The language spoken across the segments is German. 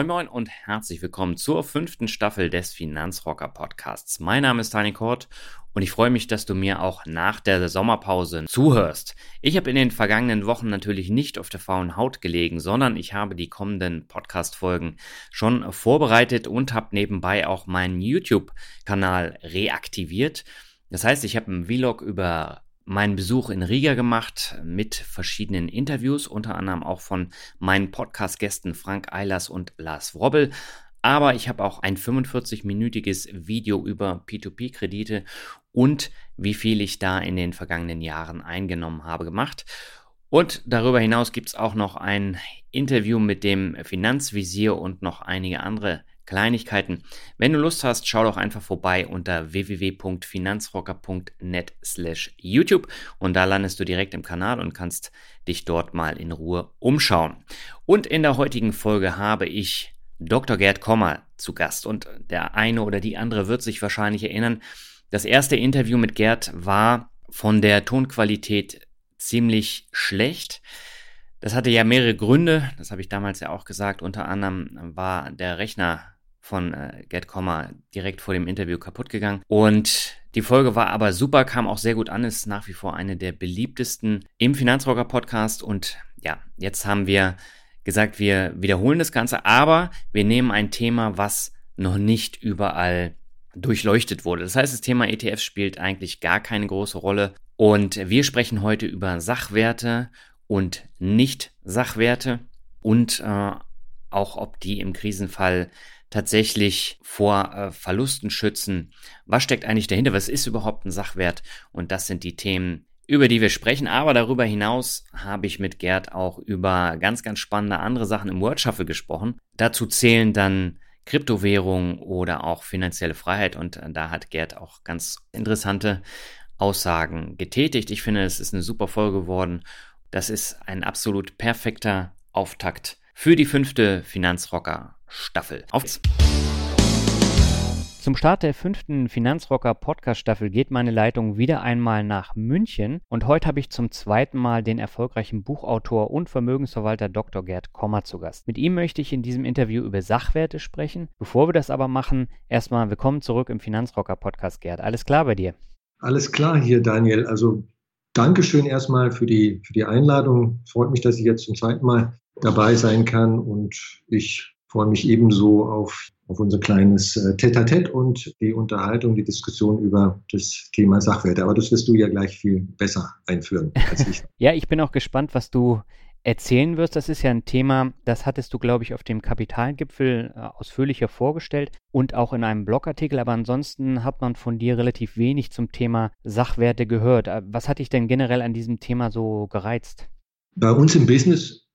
Moin Moin und herzlich willkommen zur fünften Staffel des Finanzrocker Podcasts. Mein Name ist Tani Kort und ich freue mich, dass du mir auch nach der Sommerpause zuhörst. Ich habe in den vergangenen Wochen natürlich nicht auf der faulen Haut gelegen, sondern ich habe die kommenden Podcast-Folgen schon vorbereitet und habe nebenbei auch meinen YouTube-Kanal reaktiviert. Das heißt, ich habe einen Vlog über meinen Besuch in Riga gemacht mit verschiedenen Interviews, unter anderem auch von meinen Podcast-Gästen Frank Eilers und Lars Wrobbel. Aber ich habe auch ein 45-minütiges Video über P2P-Kredite und wie viel ich da in den vergangenen Jahren eingenommen habe gemacht. Und darüber hinaus gibt es auch noch ein Interview mit dem Finanzvisier und noch einige andere Kleinigkeiten. Wenn du Lust hast, schau doch einfach vorbei unter www.finanzrocker.net slash YouTube und da landest du direkt im Kanal und kannst dich dort mal in Ruhe umschauen. Und in der heutigen Folge habe ich Dr. Gerd Kommer zu Gast und der eine oder die andere wird sich wahrscheinlich erinnern. Das erste Interview mit Gerd war von der Tonqualität ziemlich schlecht. Das hatte ja mehrere Gründe, das habe ich damals ja auch gesagt. Unter anderem war der Rechner von äh, Comma direkt vor dem Interview kaputt gegangen. Und die Folge war aber super, kam auch sehr gut an, ist nach wie vor eine der beliebtesten im Finanzrocker Podcast. Und ja, jetzt haben wir gesagt, wir wiederholen das Ganze, aber wir nehmen ein Thema, was noch nicht überall durchleuchtet wurde. Das heißt, das Thema ETFs spielt eigentlich gar keine große Rolle. Und wir sprechen heute über Sachwerte und Nicht-Sachwerte und äh, auch, ob die im Krisenfall tatsächlich vor äh, Verlusten schützen. Was steckt eigentlich dahinter? Was ist überhaupt ein Sachwert? Und das sind die Themen, über die wir sprechen. Aber darüber hinaus habe ich mit Gerd auch über ganz, ganz spannende andere Sachen im Word Shuffle gesprochen. Dazu zählen dann Kryptowährungen oder auch finanzielle Freiheit. Und äh, da hat Gerd auch ganz interessante Aussagen getätigt. Ich finde, es ist eine super Folge geworden. Das ist ein absolut perfekter Auftakt für die fünfte Finanzrocker Staffel. Auf zum Start der fünften Finanzrocker Podcast Staffel geht meine Leitung wieder einmal nach München und heute habe ich zum zweiten Mal den erfolgreichen Buchautor und Vermögensverwalter Dr. Gerd Kommer zu Gast. Mit ihm möchte ich in diesem Interview über Sachwerte sprechen. Bevor wir das aber machen, erstmal willkommen zurück im Finanzrocker Podcast Gerd. Alles klar bei dir? Alles klar hier, Daniel. Also Dankeschön erstmal für die, für die Einladung. Freut mich, dass ich jetzt zum zweiten Mal dabei sein kann und ich freue mich ebenso auf, auf unser kleines äh, Tete-a-Tete und die Unterhaltung, die Diskussion über das Thema Sachwerte. Aber das wirst du ja gleich viel besser einführen als ich. ja, ich bin auch gespannt, was du erzählen wirst. Das ist ja ein Thema, das hattest du, glaube ich, auf dem Kapitalgipfel äh, ausführlicher vorgestellt und auch in einem Blogartikel. Aber ansonsten hat man von dir relativ wenig zum Thema Sachwerte gehört. Äh, was hat dich denn generell an diesem Thema so gereizt? Bei uns im Business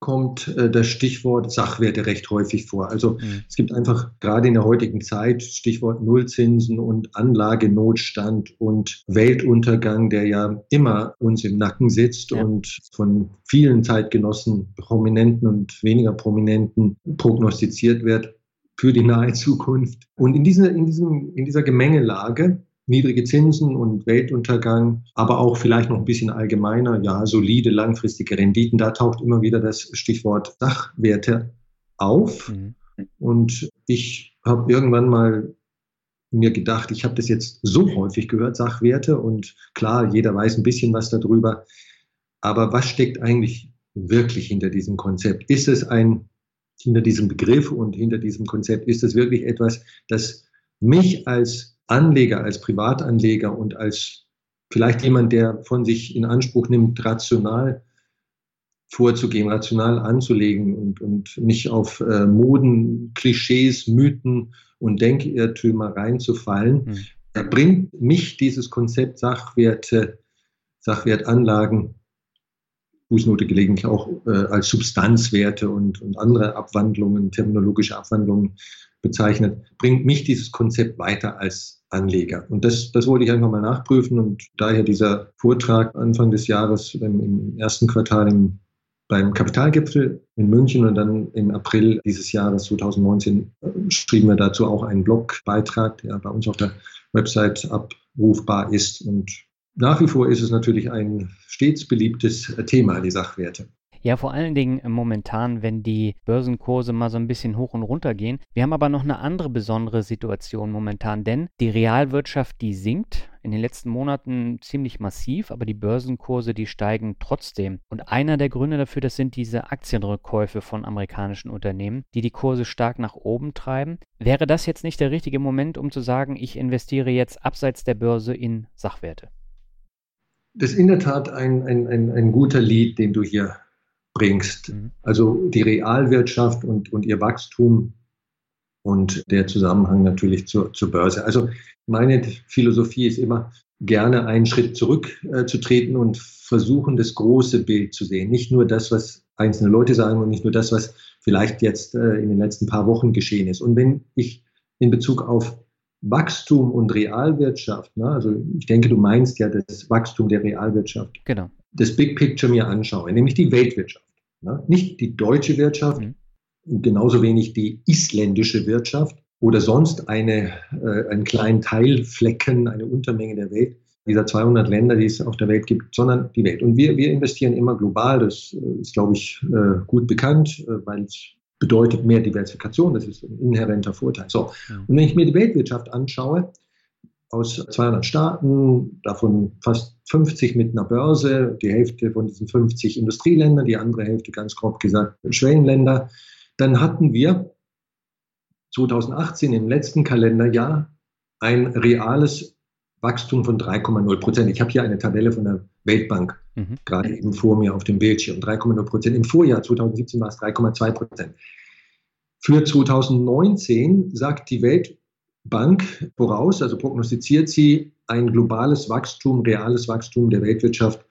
kommt äh, das Stichwort Sachwerte recht häufig vor. Also mhm. es gibt einfach gerade in der heutigen Zeit Stichwort Nullzinsen und Anlagenotstand und Weltuntergang, der ja immer uns im Nacken sitzt ja. und von vielen Zeitgenossen, prominenten und weniger prominenten prognostiziert wird für die nahe Zukunft. Und in, dieser, in, diesem, in dieser Gemengelage niedrige Zinsen und Weltuntergang, aber auch vielleicht noch ein bisschen allgemeiner, ja, solide langfristige Renditen. Da taucht immer wieder das Stichwort Sachwerte auf. Mhm. Und ich habe irgendwann mal mir gedacht, ich habe das jetzt so häufig gehört, Sachwerte, und klar, jeder weiß ein bisschen was darüber. Aber was steckt eigentlich wirklich hinter diesem Konzept? Ist es ein, hinter diesem Begriff und hinter diesem Konzept, ist es wirklich etwas, das mich als Anleger, als Privatanleger und als vielleicht jemand, der von sich in Anspruch nimmt, rational vorzugehen, rational anzulegen und, und nicht auf äh, Moden, Klischees, Mythen und Denkirrtümer reinzufallen, mhm. da bringt mich dieses Konzept Sachwerte, Sachwertanlagen, Fußnote gelegentlich auch äh, als Substanzwerte und, und andere Abwandlungen, terminologische Abwandlungen bezeichnet, bringt mich dieses Konzept weiter als Anleger. Und das, das wollte ich einfach mal nachprüfen und daher dieser Vortrag Anfang des Jahres im, im ersten Quartal im, beim Kapitalgipfel in München und dann im April dieses Jahres 2019 äh, schrieben wir dazu auch einen Blogbeitrag, der bei uns auf der Website abrufbar ist. Und nach wie vor ist es natürlich ein stets beliebtes Thema, die Sachwerte. Ja, vor allen Dingen äh, momentan, wenn die Börsenkurse mal so ein bisschen hoch und runter gehen. Wir haben aber noch eine andere besondere Situation momentan, denn die Realwirtschaft, die sinkt in den letzten Monaten ziemlich massiv, aber die Börsenkurse, die steigen trotzdem. Und einer der Gründe dafür, das sind diese Aktienrückkäufe von amerikanischen Unternehmen, die die Kurse stark nach oben treiben. Wäre das jetzt nicht der richtige Moment, um zu sagen, ich investiere jetzt abseits der Börse in Sachwerte? Das ist in der Tat ein, ein, ein, ein guter Lied, den du hier bringst. Mhm. Also die Realwirtschaft und, und ihr Wachstum und der Zusammenhang natürlich zur, zur Börse. Also meine Philosophie ist immer, gerne einen Schritt zurückzutreten äh, und versuchen, das große Bild zu sehen. Nicht nur das, was einzelne Leute sagen und nicht nur das, was vielleicht jetzt äh, in den letzten paar Wochen geschehen ist. Und wenn ich in Bezug auf Wachstum und Realwirtschaft, ne, also ich denke, du meinst ja das Wachstum der Realwirtschaft, genau. Das Big Picture mir anschaue, nämlich die Weltwirtschaft. Ne? Nicht die deutsche Wirtschaft, mhm. genauso wenig die isländische Wirtschaft oder sonst eine, äh, einen kleinen Teilflecken, eine Untermenge der Welt, dieser 200 Länder, die es auf der Welt gibt, sondern die Welt. Und wir, wir investieren immer global. Das äh, ist, glaube ich, äh, gut bekannt, äh, weil es bedeutet mehr Diversifikation. Das ist ein inhärenter Vorteil. So. Und wenn ich mir die Weltwirtschaft anschaue, aus 200 Staaten, davon fast 50 mit einer Börse, die Hälfte von diesen 50 Industrieländer, die andere Hälfte ganz grob gesagt Schwellenländer. Dann hatten wir 2018 im letzten Kalenderjahr ein reales Wachstum von 3,0 Prozent. Ich habe hier eine Tabelle von der Weltbank mhm. gerade eben vor mir auf dem Bildschirm. 3,0 Prozent. Im Vorjahr 2017 war es 3,2 Prozent. Für 2019 sagt die Welt, Bank voraus, also prognostiziert sie ein globales Wachstum, reales Wachstum der Weltwirtschaft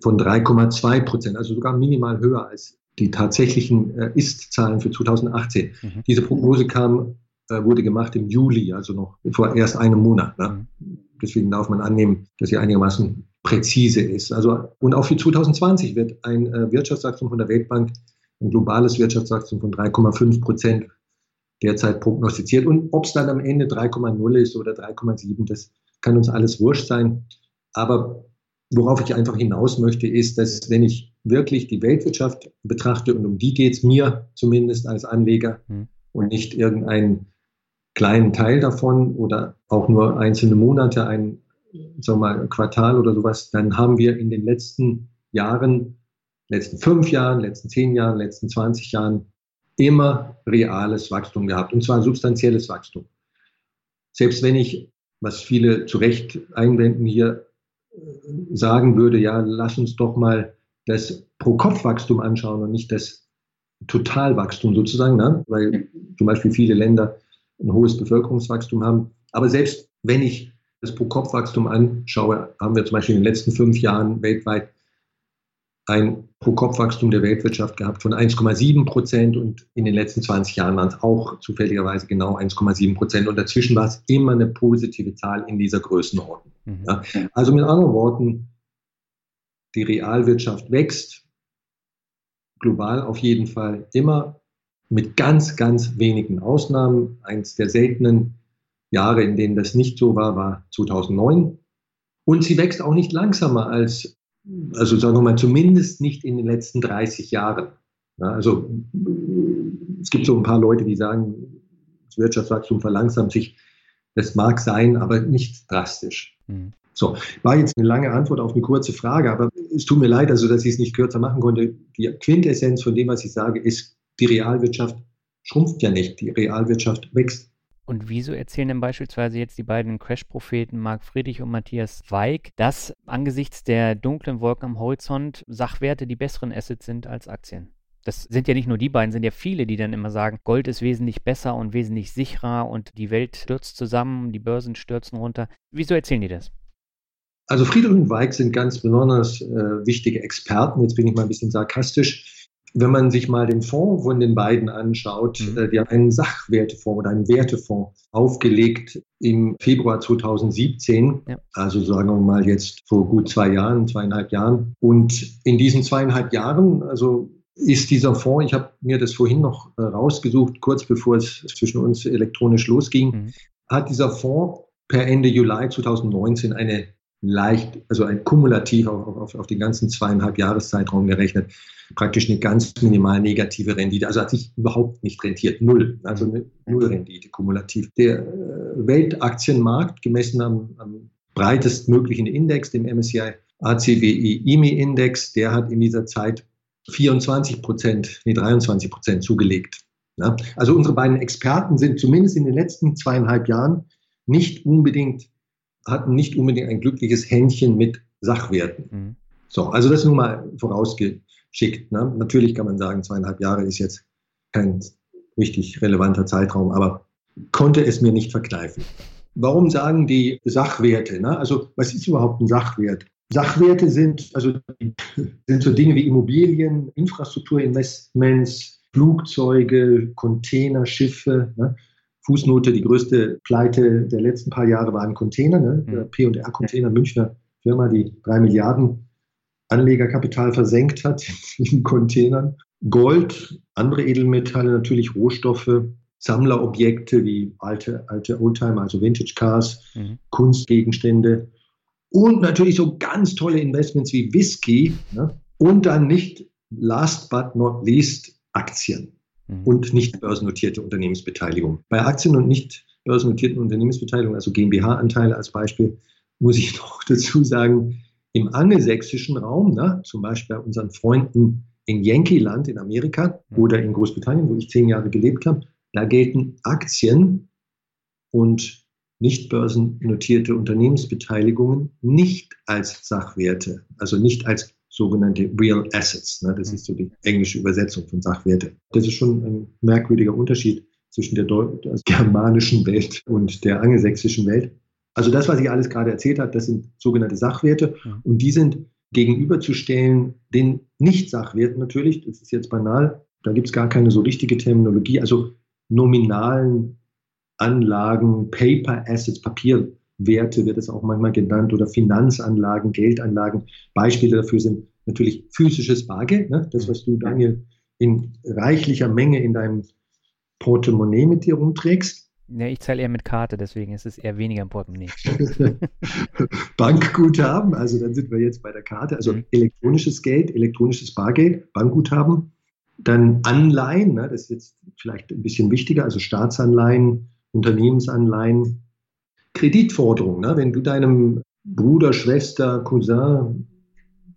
von 3,2 Prozent, also sogar minimal höher als die tatsächlichen äh, Ist-Zahlen für 2018. Mhm. Diese Prognose kam, äh, wurde gemacht im Juli, also noch vor erst einem Monat. Ne? Mhm. Deswegen darf man annehmen, dass sie einigermaßen präzise ist. Also, und auch für 2020 wird ein äh, Wirtschaftswachstum von der Weltbank, ein globales Wirtschaftswachstum von 3,5 Prozent derzeit prognostiziert. Und ob es dann am Ende 3,0 ist oder 3,7, das kann uns alles wurscht sein. Aber worauf ich einfach hinaus möchte, ist, dass wenn ich wirklich die Weltwirtschaft betrachte, und um die geht es mir zumindest als Anleger mhm. und nicht irgendeinen kleinen Teil davon oder auch nur einzelne Monate, ein sagen wir mal, Quartal oder sowas, dann haben wir in den letzten Jahren, letzten fünf Jahren, letzten zehn Jahren, letzten 20 Jahren immer reales Wachstum gehabt, und zwar substanzielles Wachstum. Selbst wenn ich, was viele zu Recht einwenden hier, äh, sagen würde, ja, lass uns doch mal das Pro-Kopf-Wachstum anschauen und nicht das Totalwachstum sozusagen, ne? weil zum Beispiel viele Länder ein hohes Bevölkerungswachstum haben. Aber selbst wenn ich das Pro-Kopf-Wachstum anschaue, haben wir zum Beispiel in den letzten fünf Jahren weltweit ein Pro-Kopf-Wachstum der Weltwirtschaft gehabt von 1,7 Prozent und in den letzten 20 Jahren waren es auch zufälligerweise genau 1,7 Prozent und dazwischen war es immer eine positive Zahl in dieser Größenordnung. Mhm. Ja. Also mit anderen Worten, die Realwirtschaft wächst, global auf jeden Fall immer mit ganz, ganz wenigen Ausnahmen. Eins der seltenen Jahre, in denen das nicht so war, war 2009. Und sie wächst auch nicht langsamer als also sagen wir mal, zumindest nicht in den letzten 30 Jahren. Ja, also es gibt so ein paar Leute, die sagen, das Wirtschaftswachstum verlangsamt sich. Das mag sein, aber nicht drastisch. Mhm. So, war jetzt eine lange Antwort auf eine kurze Frage, aber es tut mir leid, also dass ich es nicht kürzer machen konnte. Die Quintessenz von dem, was ich sage, ist, die Realwirtschaft schrumpft ja nicht, die Realwirtschaft wächst. Und wieso erzählen denn beispielsweise jetzt die beiden Crash-Propheten Marc Friedrich und Matthias Weig, dass angesichts der dunklen Wolken am Horizont Sachwerte die besseren Assets sind als Aktien? Das sind ja nicht nur die beiden, sind ja viele, die dann immer sagen, Gold ist wesentlich besser und wesentlich sicherer und die Welt stürzt zusammen, die Börsen stürzen runter. Wieso erzählen die das? Also Friedrich und Weig sind ganz besonders äh, wichtige Experten. Jetzt bin ich mal ein bisschen sarkastisch wenn man sich mal den Fonds von den beiden anschaut, mhm. äh, die haben einen Sachwertefonds oder einen Wertefonds aufgelegt im Februar 2017, ja. also sagen wir mal jetzt vor gut zwei Jahren, zweieinhalb Jahren. Und in diesen zweieinhalb Jahren, also ist dieser Fonds, ich habe mir das vorhin noch äh, rausgesucht, kurz bevor es zwischen uns elektronisch losging, mhm. hat dieser Fonds per Ende Juli 2019 eine leicht, also ein kumulativ auf, auf, auf den ganzen zweieinhalb Jahreszeitraum gerechnet, praktisch eine ganz minimal negative Rendite. Also hat sich überhaupt nicht rentiert. Null. Also eine Nullrendite kumulativ. Der äh, Weltaktienmarkt, gemessen am, am breitestmöglichen Index, dem MSCI ACWI IMI Index, der hat in dieser Zeit 24 Prozent, nee, 23 Prozent zugelegt. Also unsere beiden Experten sind zumindest in den letzten zweieinhalb Jahren nicht unbedingt hatten nicht unbedingt ein glückliches Händchen mit Sachwerten. Mhm. So, also das nur mal vorausgeschickt. Ne? Natürlich kann man sagen, zweieinhalb Jahre ist jetzt kein richtig relevanter Zeitraum, aber konnte es mir nicht verkneifen. Warum sagen die Sachwerte? Ne? Also was ist überhaupt ein Sachwert? Sachwerte sind also sind so Dinge wie Immobilien, Infrastrukturinvestments, Flugzeuge, Container, Schiffe. Ne? Fußnote, die größte Pleite der letzten paar Jahre waren Container, ne? Mhm. P&R Container, Münchner Firma, die drei Milliarden Anlegerkapital versenkt hat in Containern. Gold, andere Edelmetalle, natürlich Rohstoffe, Sammlerobjekte wie alte, alte Oldtimer, also Vintage Cars, mhm. Kunstgegenstände und natürlich so ganz tolle Investments wie Whisky ne? und dann nicht last but not least Aktien. Mhm. und nicht börsennotierte Unternehmensbeteiligung. Bei Aktien und nicht börsennotierten Unternehmensbeteiligung, also GmbH-Anteile als Beispiel, muss ich noch dazu sagen, im angelsächsischen Raum, ne, zum Beispiel bei unseren Freunden in Yankee-Land in Amerika mhm. oder in Großbritannien, wo ich zehn Jahre gelebt habe, da gelten Aktien und nicht börsennotierte Unternehmensbeteiligungen nicht als Sachwerte, also nicht als sogenannte Real Assets. Ne? Das mhm. ist so die englische Übersetzung von Sachwerte. Das ist schon ein merkwürdiger Unterschied zwischen der, der germanischen Welt und der angelsächsischen Welt. Also das, was ich alles gerade erzählt habe, das sind sogenannte Sachwerte ja. und die sind gegenüberzustellen den Nicht-Sachwerten natürlich, das ist jetzt banal, da gibt es gar keine so richtige Terminologie, also nominalen Anlagen, Paper Assets, Papier, Werte wird es auch manchmal genannt oder Finanzanlagen, Geldanlagen. Beispiele dafür sind natürlich physisches Bargeld, ne? das, was du, Daniel, in reichlicher Menge in deinem Portemonnaie mit dir rumträgst. Ja, ich zahle eher mit Karte, deswegen ist es eher weniger im Portemonnaie. Bankguthaben, also dann sind wir jetzt bei der Karte, also mhm. elektronisches Geld, elektronisches Bargeld, Bankguthaben. Dann Anleihen, ne, das ist jetzt vielleicht ein bisschen wichtiger, also Staatsanleihen, Unternehmensanleihen, Kreditforderung. Ne? Wenn du deinem Bruder, Schwester, Cousin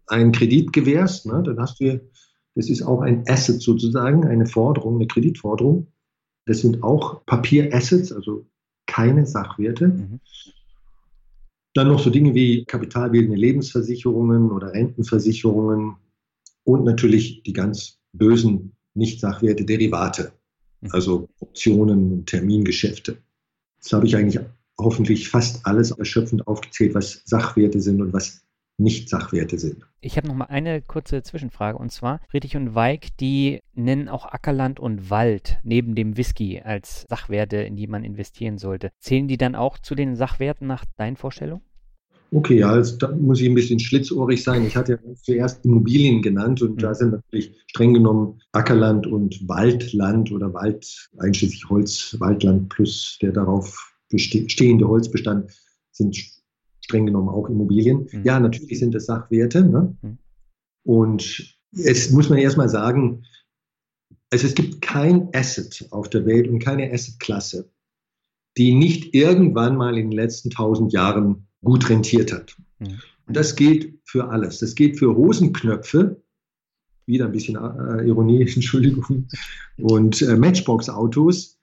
einen Kredit gewährst, ne, dann hast du, das ist auch ein Asset sozusagen, eine Forderung, eine Kreditforderung. Das sind auch Papierassets, also keine Sachwerte. Mhm. Dann noch so Dinge wie kapitalbildende Lebensversicherungen oder Rentenversicherungen und natürlich die ganz bösen Nicht-Sachwerte, Derivate, mhm. also Optionen und Termingeschäfte. Das habe ich eigentlich hoffentlich fast alles erschöpfend aufgezählt, was Sachwerte sind und was nicht Sachwerte sind. Ich habe noch mal eine kurze Zwischenfrage und zwar Friedrich und Weig, die nennen auch Ackerland und Wald neben dem Whisky als Sachwerte, in die man investieren sollte. Zählen die dann auch zu den Sachwerten nach deinen Vorstellungen? Okay, ja, also da muss ich ein bisschen schlitzohrig sein. Ich hatte ja zuerst Immobilien genannt und mhm. da sind natürlich streng genommen Ackerland und Waldland oder Wald, einschließlich Holz, Waldland plus der darauf stehende Holzbestand sind streng genommen auch Immobilien. Mhm. Ja, natürlich sind das Sachwerte. Ne? Mhm. Und es muss man erstmal sagen, also es gibt kein Asset auf der Welt und keine Assetklasse, die nicht irgendwann mal in den letzten tausend Jahren gut rentiert hat. Mhm. Und das gilt für alles. Das gilt für Hosenknöpfe, wieder ein bisschen äh, Ironie, Entschuldigung, und äh, Matchbox-Autos.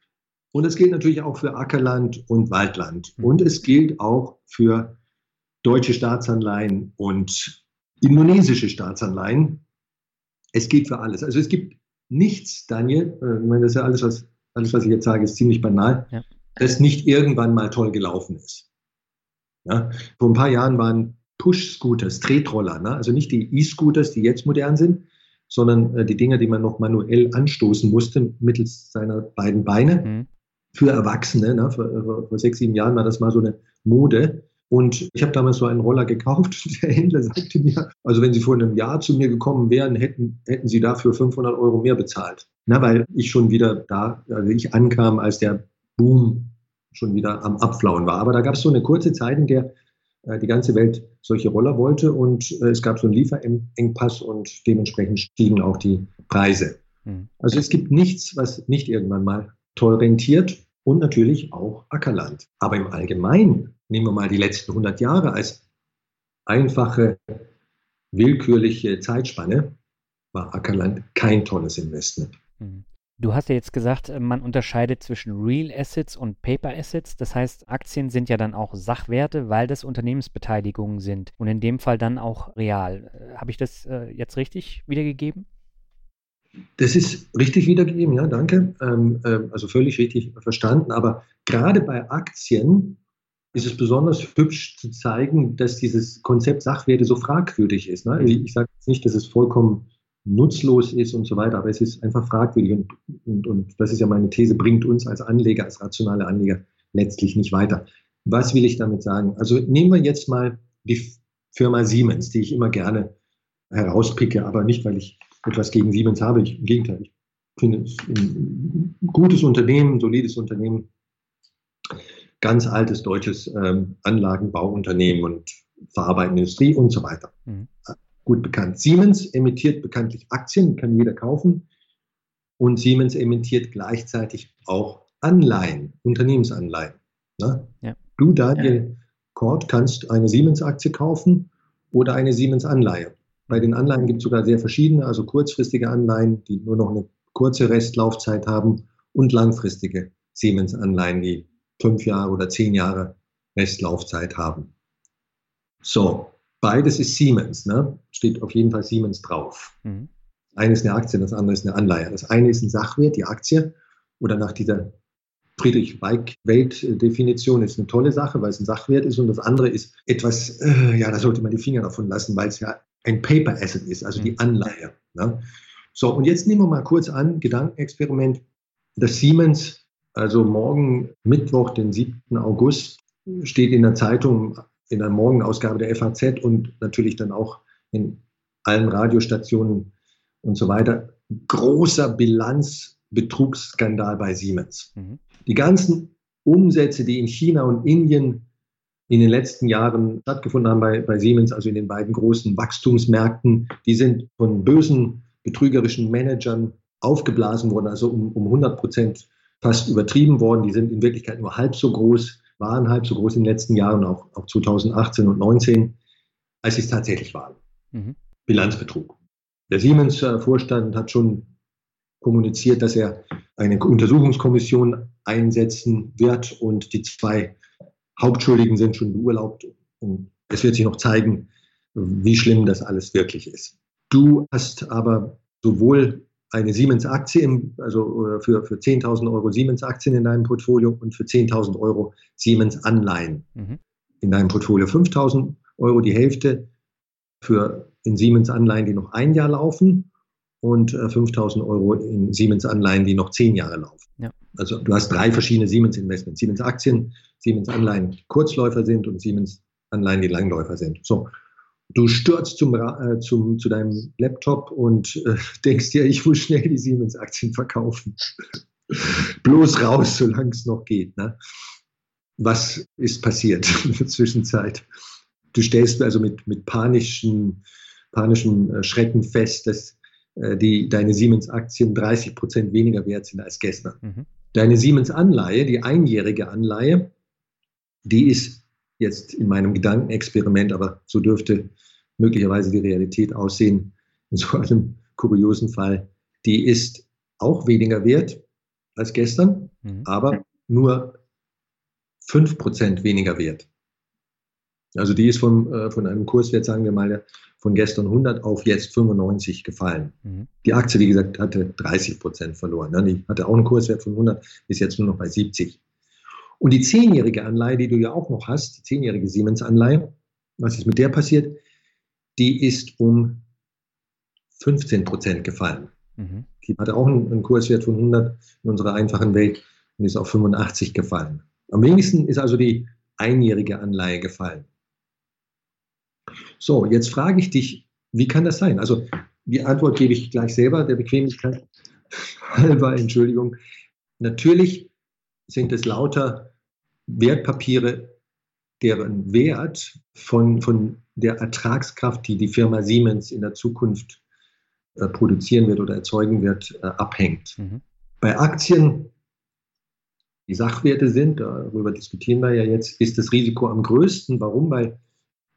Und es gilt natürlich auch für Ackerland und Waldland. Mhm. Und es gilt auch für deutsche Staatsanleihen und indonesische Staatsanleihen. Es gilt für alles. Also es gibt nichts, Daniel, äh, ich meine, das ist ja alles, was, alles, was ich jetzt sage, ist ziemlich banal, ja. das nicht irgendwann mal toll gelaufen ist. Ja? Vor ein paar Jahren waren Push-Scooters, Tretroller, ne? also nicht die E-Scooters, die jetzt modern sind, sondern äh, die Dinger, die man noch manuell anstoßen musste mittels seiner beiden Beine. Mhm. Für Erwachsene, ne? vor, vor, vor sechs, sieben Jahren war das mal so eine Mode. Und ich habe damals so einen Roller gekauft. Der Händler sagte mir, also wenn Sie vor einem Jahr zu mir gekommen wären, hätten, hätten Sie dafür 500 Euro mehr bezahlt. Na, weil ich schon wieder da, also ich ankam, als der Boom schon wieder am Abflauen war. Aber da gab es so eine kurze Zeit, in der äh, die ganze Welt solche Roller wollte und äh, es gab so einen Lieferengpass und dementsprechend stiegen auch die Preise. Mhm. Also es gibt nichts, was nicht irgendwann mal toll rentiert und natürlich auch Ackerland. Aber im Allgemeinen nehmen wir mal die letzten 100 Jahre als einfache, willkürliche Zeitspanne, war Ackerland kein tolles Investment. Hm. Du hast ja jetzt gesagt, äh, man unterscheidet zwischen Real Assets und Paper Assets. Das heißt, Aktien sind ja dann auch Sachwerte, weil das Unternehmensbeteiligungen sind und in dem Fall dann auch real. Äh, habe ich das äh, jetzt richtig wiedergegeben? Das ist richtig wiedergegeben, ja, danke. Ähm, äh, also völlig richtig verstanden. Aber gerade bei Aktien ist es besonders hübsch zu zeigen, dass dieses Konzept Sachwerte so fragwürdig ist. Ne? Also ich sage jetzt nicht, dass es vollkommen nutzlos ist und so weiter, aber es ist einfach fragwürdig und, und, und das ist ja meine These, bringt uns als Anleger, als rationale Anleger letztlich nicht weiter. Was will ich damit sagen? Also nehmen wir jetzt mal die Firma Siemens, die ich immer gerne herauspicke, aber nicht, weil ich etwas gegen Siemens habe. Ich, Im Gegenteil, ich finde es ein gutes Unternehmen, ein solides Unternehmen ganz altes deutsches ähm, Anlagenbauunternehmen und verarbeitende Industrie und so weiter. Mhm. Gut bekannt. Siemens emittiert bekanntlich Aktien, kann jeder kaufen. Und Siemens emittiert gleichzeitig auch Anleihen, Unternehmensanleihen. Ne? Ja. Du, Daniel ja. Kort, kannst eine Siemens-Aktie kaufen oder eine Siemens-Anleihe. Bei den Anleihen gibt es sogar sehr verschiedene, also kurzfristige Anleihen, die nur noch eine kurze Restlaufzeit haben und langfristige Siemens-Anleihen, die fünf Jahre oder zehn Jahre Restlaufzeit haben. So, beides ist Siemens, ne? steht auf jeden Fall Siemens drauf. Mhm. Eine ist eine Aktie, das andere ist eine Anleihe. Das eine ist ein Sachwert, die Aktie, oder nach dieser Friedrich-Weig-Weltdefinition ist eine tolle Sache, weil es ein Sachwert ist und das andere ist etwas, äh, ja, da sollte man die Finger davon lassen, weil es ja ein Paper Asset ist, also die mhm. Anleihe. Ne? So, und jetzt nehmen wir mal kurz an, Gedankenexperiment, dass Siemens also morgen Mittwoch, den 7. August, steht in der Zeitung, in der Morgenausgabe der FAZ und natürlich dann auch in allen Radiostationen und so weiter, großer Bilanzbetrugsskandal bei Siemens. Mhm. Die ganzen Umsätze, die in China und Indien in den letzten Jahren stattgefunden haben bei, bei Siemens, also in den beiden großen Wachstumsmärkten, die sind von bösen, betrügerischen Managern aufgeblasen worden, also um, um 100 Prozent fast übertrieben worden. Die sind in Wirklichkeit nur halb so groß, waren halb so groß in den letzten Jahren, auch, auch 2018 und 2019, als sie es tatsächlich waren. Mhm. Bilanzbetrug. Der Siemens-Vorstand hat schon kommuniziert, dass er eine Untersuchungskommission einsetzen wird und die zwei Hauptschuldigen sind schon beurlaubt. Und es wird sich noch zeigen, wie schlimm das alles wirklich ist. Du hast aber sowohl eine Siemens-Aktie, also für, für 10.000 Euro Siemens-Aktien in deinem Portfolio und für 10.000 Euro Siemens-Anleihen mhm. in deinem Portfolio. 5.000 Euro die Hälfte für in Siemens Anleihen, die noch ein Jahr laufen und 5000 Euro in Siemens Anleihen, die noch zehn Jahre laufen. Ja. Also du hast drei verschiedene Siemens Investments. Siemens Aktien, Siemens Anleihen, die Kurzläufer sind und Siemens Anleihen, die Langläufer sind. So. Du stürzt zum, äh, zum, zu deinem Laptop und äh, denkst dir, ich will schnell die Siemens-Aktien verkaufen. Bloß raus, solange es noch geht. Ne? Was ist passiert in der Zwischenzeit? Du stellst also mit, mit panischen, panischem äh, Schrecken fest, dass äh, die, deine Siemens-Aktien 30 Prozent weniger wert sind als gestern. Mhm. Deine Siemens-Anleihe, die einjährige Anleihe, die ist jetzt in meinem Gedankenexperiment, aber so dürfte möglicherweise die Realität aussehen, in so einem kuriosen Fall, die ist auch weniger wert als gestern, mhm. aber nur 5% weniger wert. Also die ist von, äh, von einem Kurswert, sagen wir mal, von gestern 100 auf jetzt 95 gefallen. Mhm. Die Aktie, wie gesagt, hatte 30 Prozent verloren. Ne? Die hatte auch einen Kurswert von 100, ist jetzt nur noch bei 70. Und die zehnjährige Anleihe, die du ja auch noch hast, die zehnjährige Siemens-Anleihe, was ist mit der passiert? Die ist um 15 Prozent gefallen. Mhm. Die hatte auch einen, einen Kurswert von 100 in unserer einfachen Welt und ist auf 85 gefallen. Am wenigsten ist also die einjährige Anleihe gefallen. So, jetzt frage ich dich, wie kann das sein? Also die Antwort gebe ich gleich selber, der Bequemlichkeit halber, Entschuldigung. Natürlich sind es lauter Wertpapiere, deren Wert von, von der Ertragskraft, die die Firma Siemens in der Zukunft äh, produzieren wird oder erzeugen wird, äh, abhängt. Mhm. Bei Aktien, die Sachwerte sind, darüber diskutieren wir ja jetzt, ist das Risiko am größten. Warum? Weil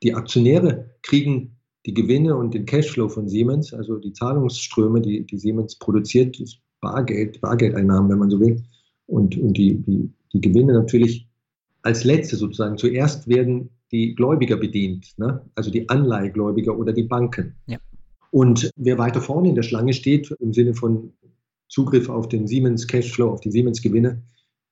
die Aktionäre kriegen die Gewinne und den Cashflow von Siemens, also die Zahlungsströme, die, die Siemens produziert, das Bargeld, Bargeldeinnahmen, wenn man so will, und, und die, die, die Gewinne natürlich als letzte sozusagen. Zuerst werden die Gläubiger bedient, ne? also die Anleihgläubiger oder die Banken. Ja. Und wer weiter vorne in der Schlange steht, im Sinne von Zugriff auf den Siemens Cashflow, auf die Siemens Gewinne,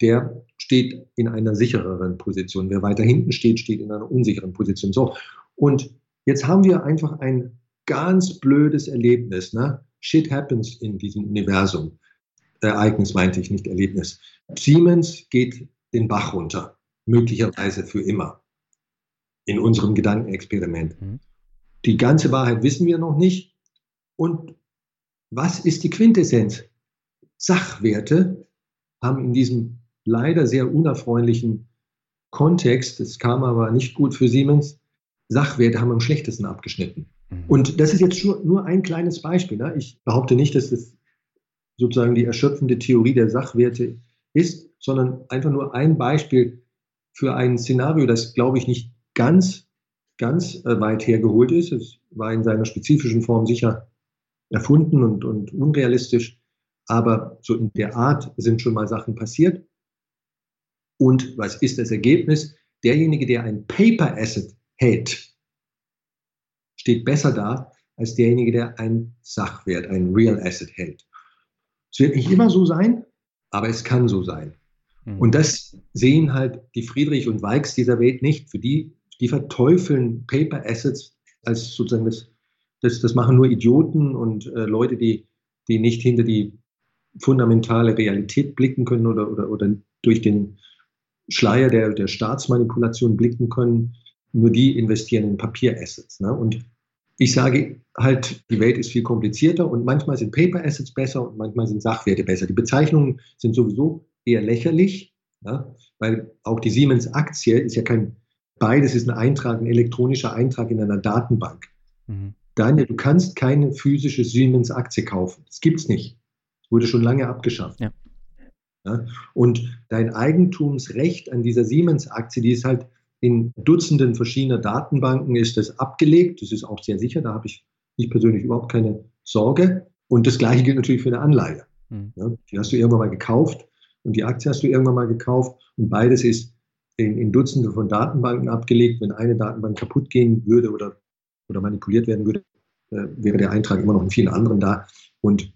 der steht in einer sichereren Position. Wer weiter hinten steht, steht in einer unsicheren Position. So. Und jetzt haben wir einfach ein ganz blödes Erlebnis. Ne? Shit happens in diesem Universum. Ereignis meinte ich, nicht Erlebnis. Siemens geht den Bach runter, möglicherweise für immer, in unserem Gedankenexperiment. Mhm. Die ganze Wahrheit wissen wir noch nicht. Und was ist die Quintessenz? Sachwerte haben in diesem leider sehr unerfreulichen Kontext, das kam aber nicht gut für Siemens, Sachwerte haben am schlechtesten abgeschnitten. Mhm. Und das ist jetzt nur ein kleines Beispiel. Ne? Ich behaupte nicht, dass das sozusagen die erschöpfende Theorie der Sachwerte ist, sondern einfach nur ein Beispiel für ein Szenario, das, glaube ich, nicht ganz, ganz äh, weit hergeholt ist. Es war in seiner spezifischen Form sicher erfunden und, und unrealistisch, aber so in der Art sind schon mal Sachen passiert. Und was ist das Ergebnis? Derjenige, der ein Paper Asset hält, steht besser da als derjenige, der ein Sachwert, ein Real Asset hält. Es wird nicht immer so sein, aber es kann so sein. Mhm. Und das sehen halt die Friedrich und Weichs dieser Welt nicht. Für die, die verteufeln Paper Assets als sozusagen das, das, das machen nur Idioten und äh, Leute, die, die nicht hinter die fundamentale Realität blicken können oder, oder, oder durch den Schleier der, der Staatsmanipulation blicken können, nur die investieren in Papierassets. Ne? Und ich sage halt, die Welt ist viel komplizierter und manchmal sind Paper Assets besser und manchmal sind Sachwerte besser. Die Bezeichnungen sind sowieso eher lächerlich, ja? weil auch die Siemens-Aktie ist ja kein, beides ist ein Eintrag, ein elektronischer Eintrag in einer Datenbank. Mhm. Daniel, du kannst keine physische Siemens-Aktie kaufen. Das gibt es nicht. Das wurde schon lange abgeschafft. Ja. Ja? Und dein Eigentumsrecht an dieser Siemens-Aktie, die ist halt in Dutzenden verschiedener Datenbanken ist das abgelegt. Das ist auch sehr sicher. Da habe ich, ich persönlich überhaupt keine Sorge. Und das Gleiche gilt natürlich für eine Anleihe. Mhm. Ja, die hast du irgendwann mal gekauft und die Aktie hast du irgendwann mal gekauft. Und beides ist in, in Dutzenden von Datenbanken abgelegt. Wenn eine Datenbank kaputt gehen würde oder, oder manipuliert werden würde, äh, wäre der Eintrag immer noch in vielen anderen da. Und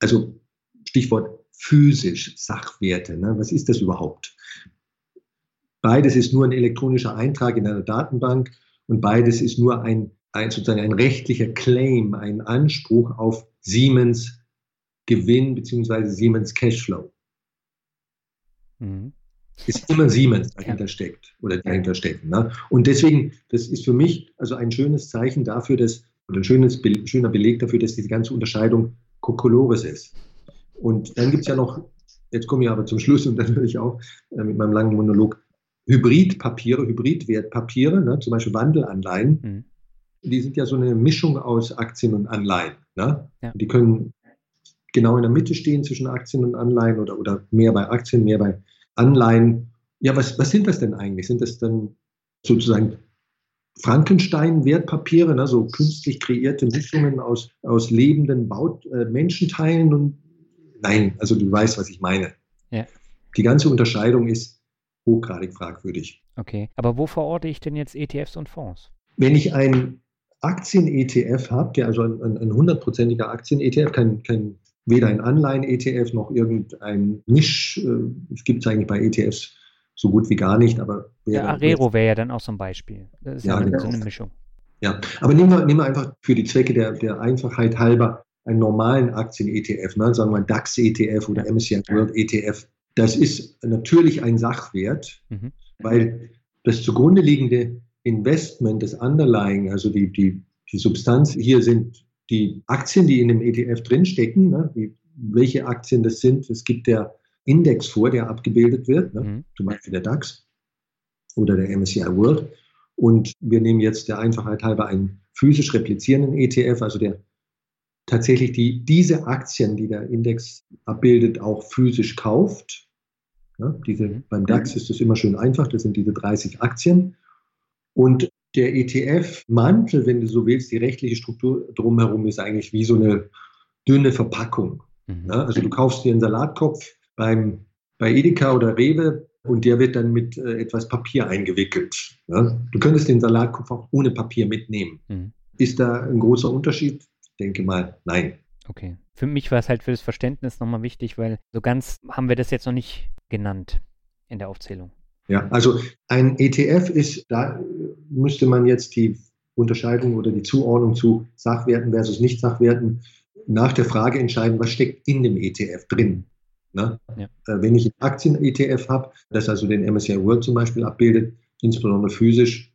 also Stichwort physisch Sachwerte. Ne? Was ist das überhaupt? Beides ist nur ein elektronischer Eintrag in einer Datenbank und beides ist nur ein ein, sozusagen ein rechtlicher Claim, ein Anspruch auf Siemens Gewinn bzw. Siemens Cashflow. Mhm. Ist immer Siemens dahinter ja. steckt oder dahinter stecken. Ne? Und deswegen, das ist für mich also ein schönes Zeichen dafür, dass, oder ein schönes, schöner Beleg dafür, dass diese ganze Unterscheidung Kokolores ist. Und dann gibt es ja noch, jetzt komme ich aber zum Schluss und dann höre ich auch äh, mit meinem langen Monolog, Hybridpapiere, Hybridwertpapiere, ne, zum Beispiel Wandelanleihen, mhm. die sind ja so eine Mischung aus Aktien und Anleihen. Ne? Ja. Die können genau in der Mitte stehen zwischen Aktien und Anleihen oder, oder mehr bei Aktien, mehr bei Anleihen. Ja, was, was sind das denn eigentlich? Sind das dann sozusagen Frankenstein-Wertpapiere, ne, so künstlich kreierte Mischungen aus, aus lebenden Baut, äh, Menschenteilen und nein, also du weißt, was ich meine. Ja. Die ganze Unterscheidung ist hochgradig fragwürdig. Okay, aber wo verorte ich denn jetzt ETFs und Fonds? Wenn ich ein Aktien-ETF habe, der also ein hundertprozentiger Aktien-ETF, kein, kein, weder ein Anleihen-ETF noch irgendein Misch, äh, es gibt es eigentlich bei ETFs so gut wie gar nicht, aber Der Arero wäre ja dann auch so ein Beispiel. Das ist ja, ja genau. so eine Mischung. Ja, aber nehmen wir, nehmen wir einfach für die Zwecke der, der Einfachheit halber einen normalen Aktien-ETF, ne? sagen wir DAX-ETF oder MSCI World ETF. Das ist natürlich ein Sachwert, mhm. weil das zugrunde liegende Investment des Underlying, also die, die, die Substanz, hier sind die Aktien, die in dem ETF drinstecken, ne? die, welche Aktien das sind. Es gibt der Index vor, der abgebildet wird, ne? mhm. zum Beispiel der DAX oder der MSCI World. Und wir nehmen jetzt der Einfachheit halber einen physisch replizierenden ETF, also der tatsächlich die, diese Aktien, die der Index abbildet, auch physisch kauft. Ja, diese, mhm. beim DAX ist das immer schön einfach, das sind diese 30 Aktien. Und der ETF-Mantel, wenn du so willst, die rechtliche Struktur drumherum ist eigentlich wie so eine dünne Verpackung. Mhm. Ja, also du kaufst dir einen Salatkopf beim, bei Edeka oder Rewe und der wird dann mit äh, etwas Papier eingewickelt. Ja? Du könntest den Salatkopf auch ohne Papier mitnehmen. Mhm. Ist da ein großer Unterschied? Ich denke mal, nein. Okay. Für mich war es halt für das Verständnis nochmal wichtig, weil so ganz haben wir das jetzt noch nicht genannt in der Aufzählung. Ja, also ein ETF ist, da müsste man jetzt die Unterscheidung oder die Zuordnung zu Sachwerten versus Nicht-Sachwerten nach der Frage entscheiden, was steckt in dem ETF drin. Ne? Ja. Äh, wenn ich einen Aktien-ETF habe, das also den MSCI World zum Beispiel abbildet, insbesondere physisch,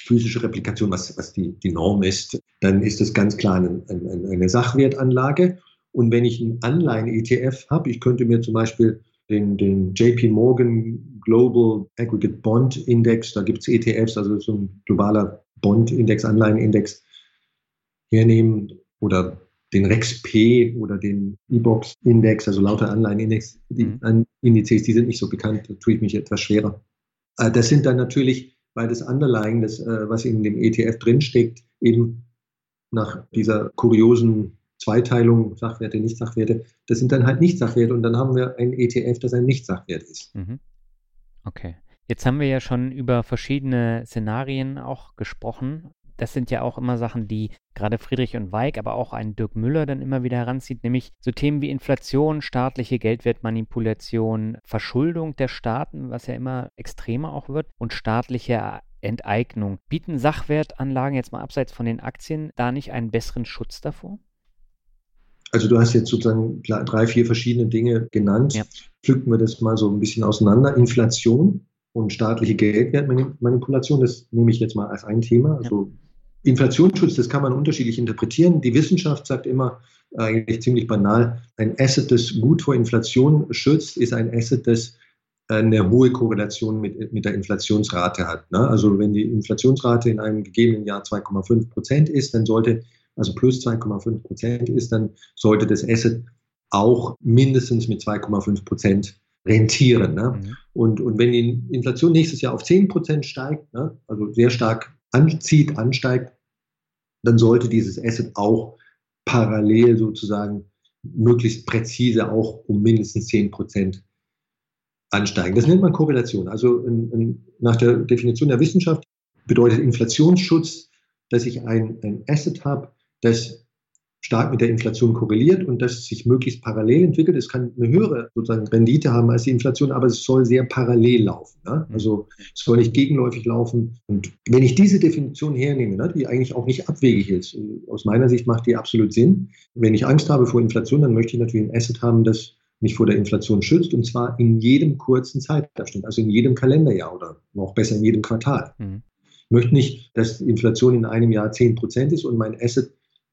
physische Replikation, was, was die, die Norm ist, dann ist das ganz klar eine, eine, eine Sachwertanlage. Und wenn ich einen Anleihen-ETF habe, ich könnte mir zum Beispiel den, den JP Morgan Global Aggregate Bond Index, da gibt es ETFs, also so ein globaler Bond-Index, Anleihen-Index hernehmen oder den REX-P oder den E-Box-Index, also lauter Anleihen-Index, die mhm. Indizes, die sind nicht so bekannt, da tue ich mich etwas schwerer. Äh, das sind dann natürlich, weil das Underlying, das, äh, was in dem ETF drinsteckt, eben nach dieser kuriosen Zweiteilung, Sachwerte, Nicht-Sachwerte, das sind dann halt Nicht-Sachwerte und dann haben wir ein ETF, das ein Nicht-Sachwert ist. Mhm. Okay. Jetzt haben wir ja schon über verschiedene Szenarien auch gesprochen das sind ja auch immer Sachen, die gerade Friedrich und Weig, aber auch ein Dirk Müller dann immer wieder heranzieht, nämlich so Themen wie Inflation, staatliche Geldwertmanipulation, Verschuldung der Staaten, was ja immer extremer auch wird, und staatliche Enteignung. Bieten Sachwertanlagen jetzt mal abseits von den Aktien da nicht einen besseren Schutz davor? Also du hast jetzt sozusagen drei, vier verschiedene Dinge genannt. Ja. Pflücken wir das mal so ein bisschen auseinander. Inflation und staatliche Geldwertmanipulation, das nehme ich jetzt mal als ein Thema. Also ja. Inflationsschutz, das kann man unterschiedlich interpretieren. Die Wissenschaft sagt immer, eigentlich ziemlich banal, ein Asset, das gut vor Inflation schützt, ist ein Asset, das eine hohe Korrelation mit, mit der Inflationsrate hat. Ne? Also wenn die Inflationsrate in einem gegebenen Jahr 2,5 Prozent ist, dann sollte, also plus 2,5 Prozent ist, dann sollte das Asset auch mindestens mit 2,5 Prozent rentieren. Ne? Mhm. Und, und wenn die Inflation nächstes Jahr auf 10 Prozent steigt, ne? also sehr stark anzieht, ansteigt, dann sollte dieses Asset auch parallel sozusagen möglichst präzise auch um mindestens 10 Prozent ansteigen. Das nennt man Korrelation. Also in, in, nach der Definition der Wissenschaft bedeutet Inflationsschutz, dass ich ein, ein Asset habe, das stark mit der Inflation korreliert und das sich möglichst parallel entwickelt. Es kann eine höhere sozusagen Rendite haben als die Inflation, aber es soll sehr parallel laufen. Ne? Mhm. Also es soll nicht gegenläufig laufen. Und wenn ich diese Definition hernehme, ne, die eigentlich auch nicht abwegig ist, aus meiner Sicht macht die absolut Sinn. Wenn ich Angst habe vor Inflation, dann möchte ich natürlich ein Asset haben, das mich vor der Inflation schützt und zwar in jedem kurzen Zeitabschnitt, also in jedem Kalenderjahr oder noch besser in jedem Quartal. Mhm. Ich möchte nicht, dass die Inflation in einem Jahr 10 Prozent ist und mein Asset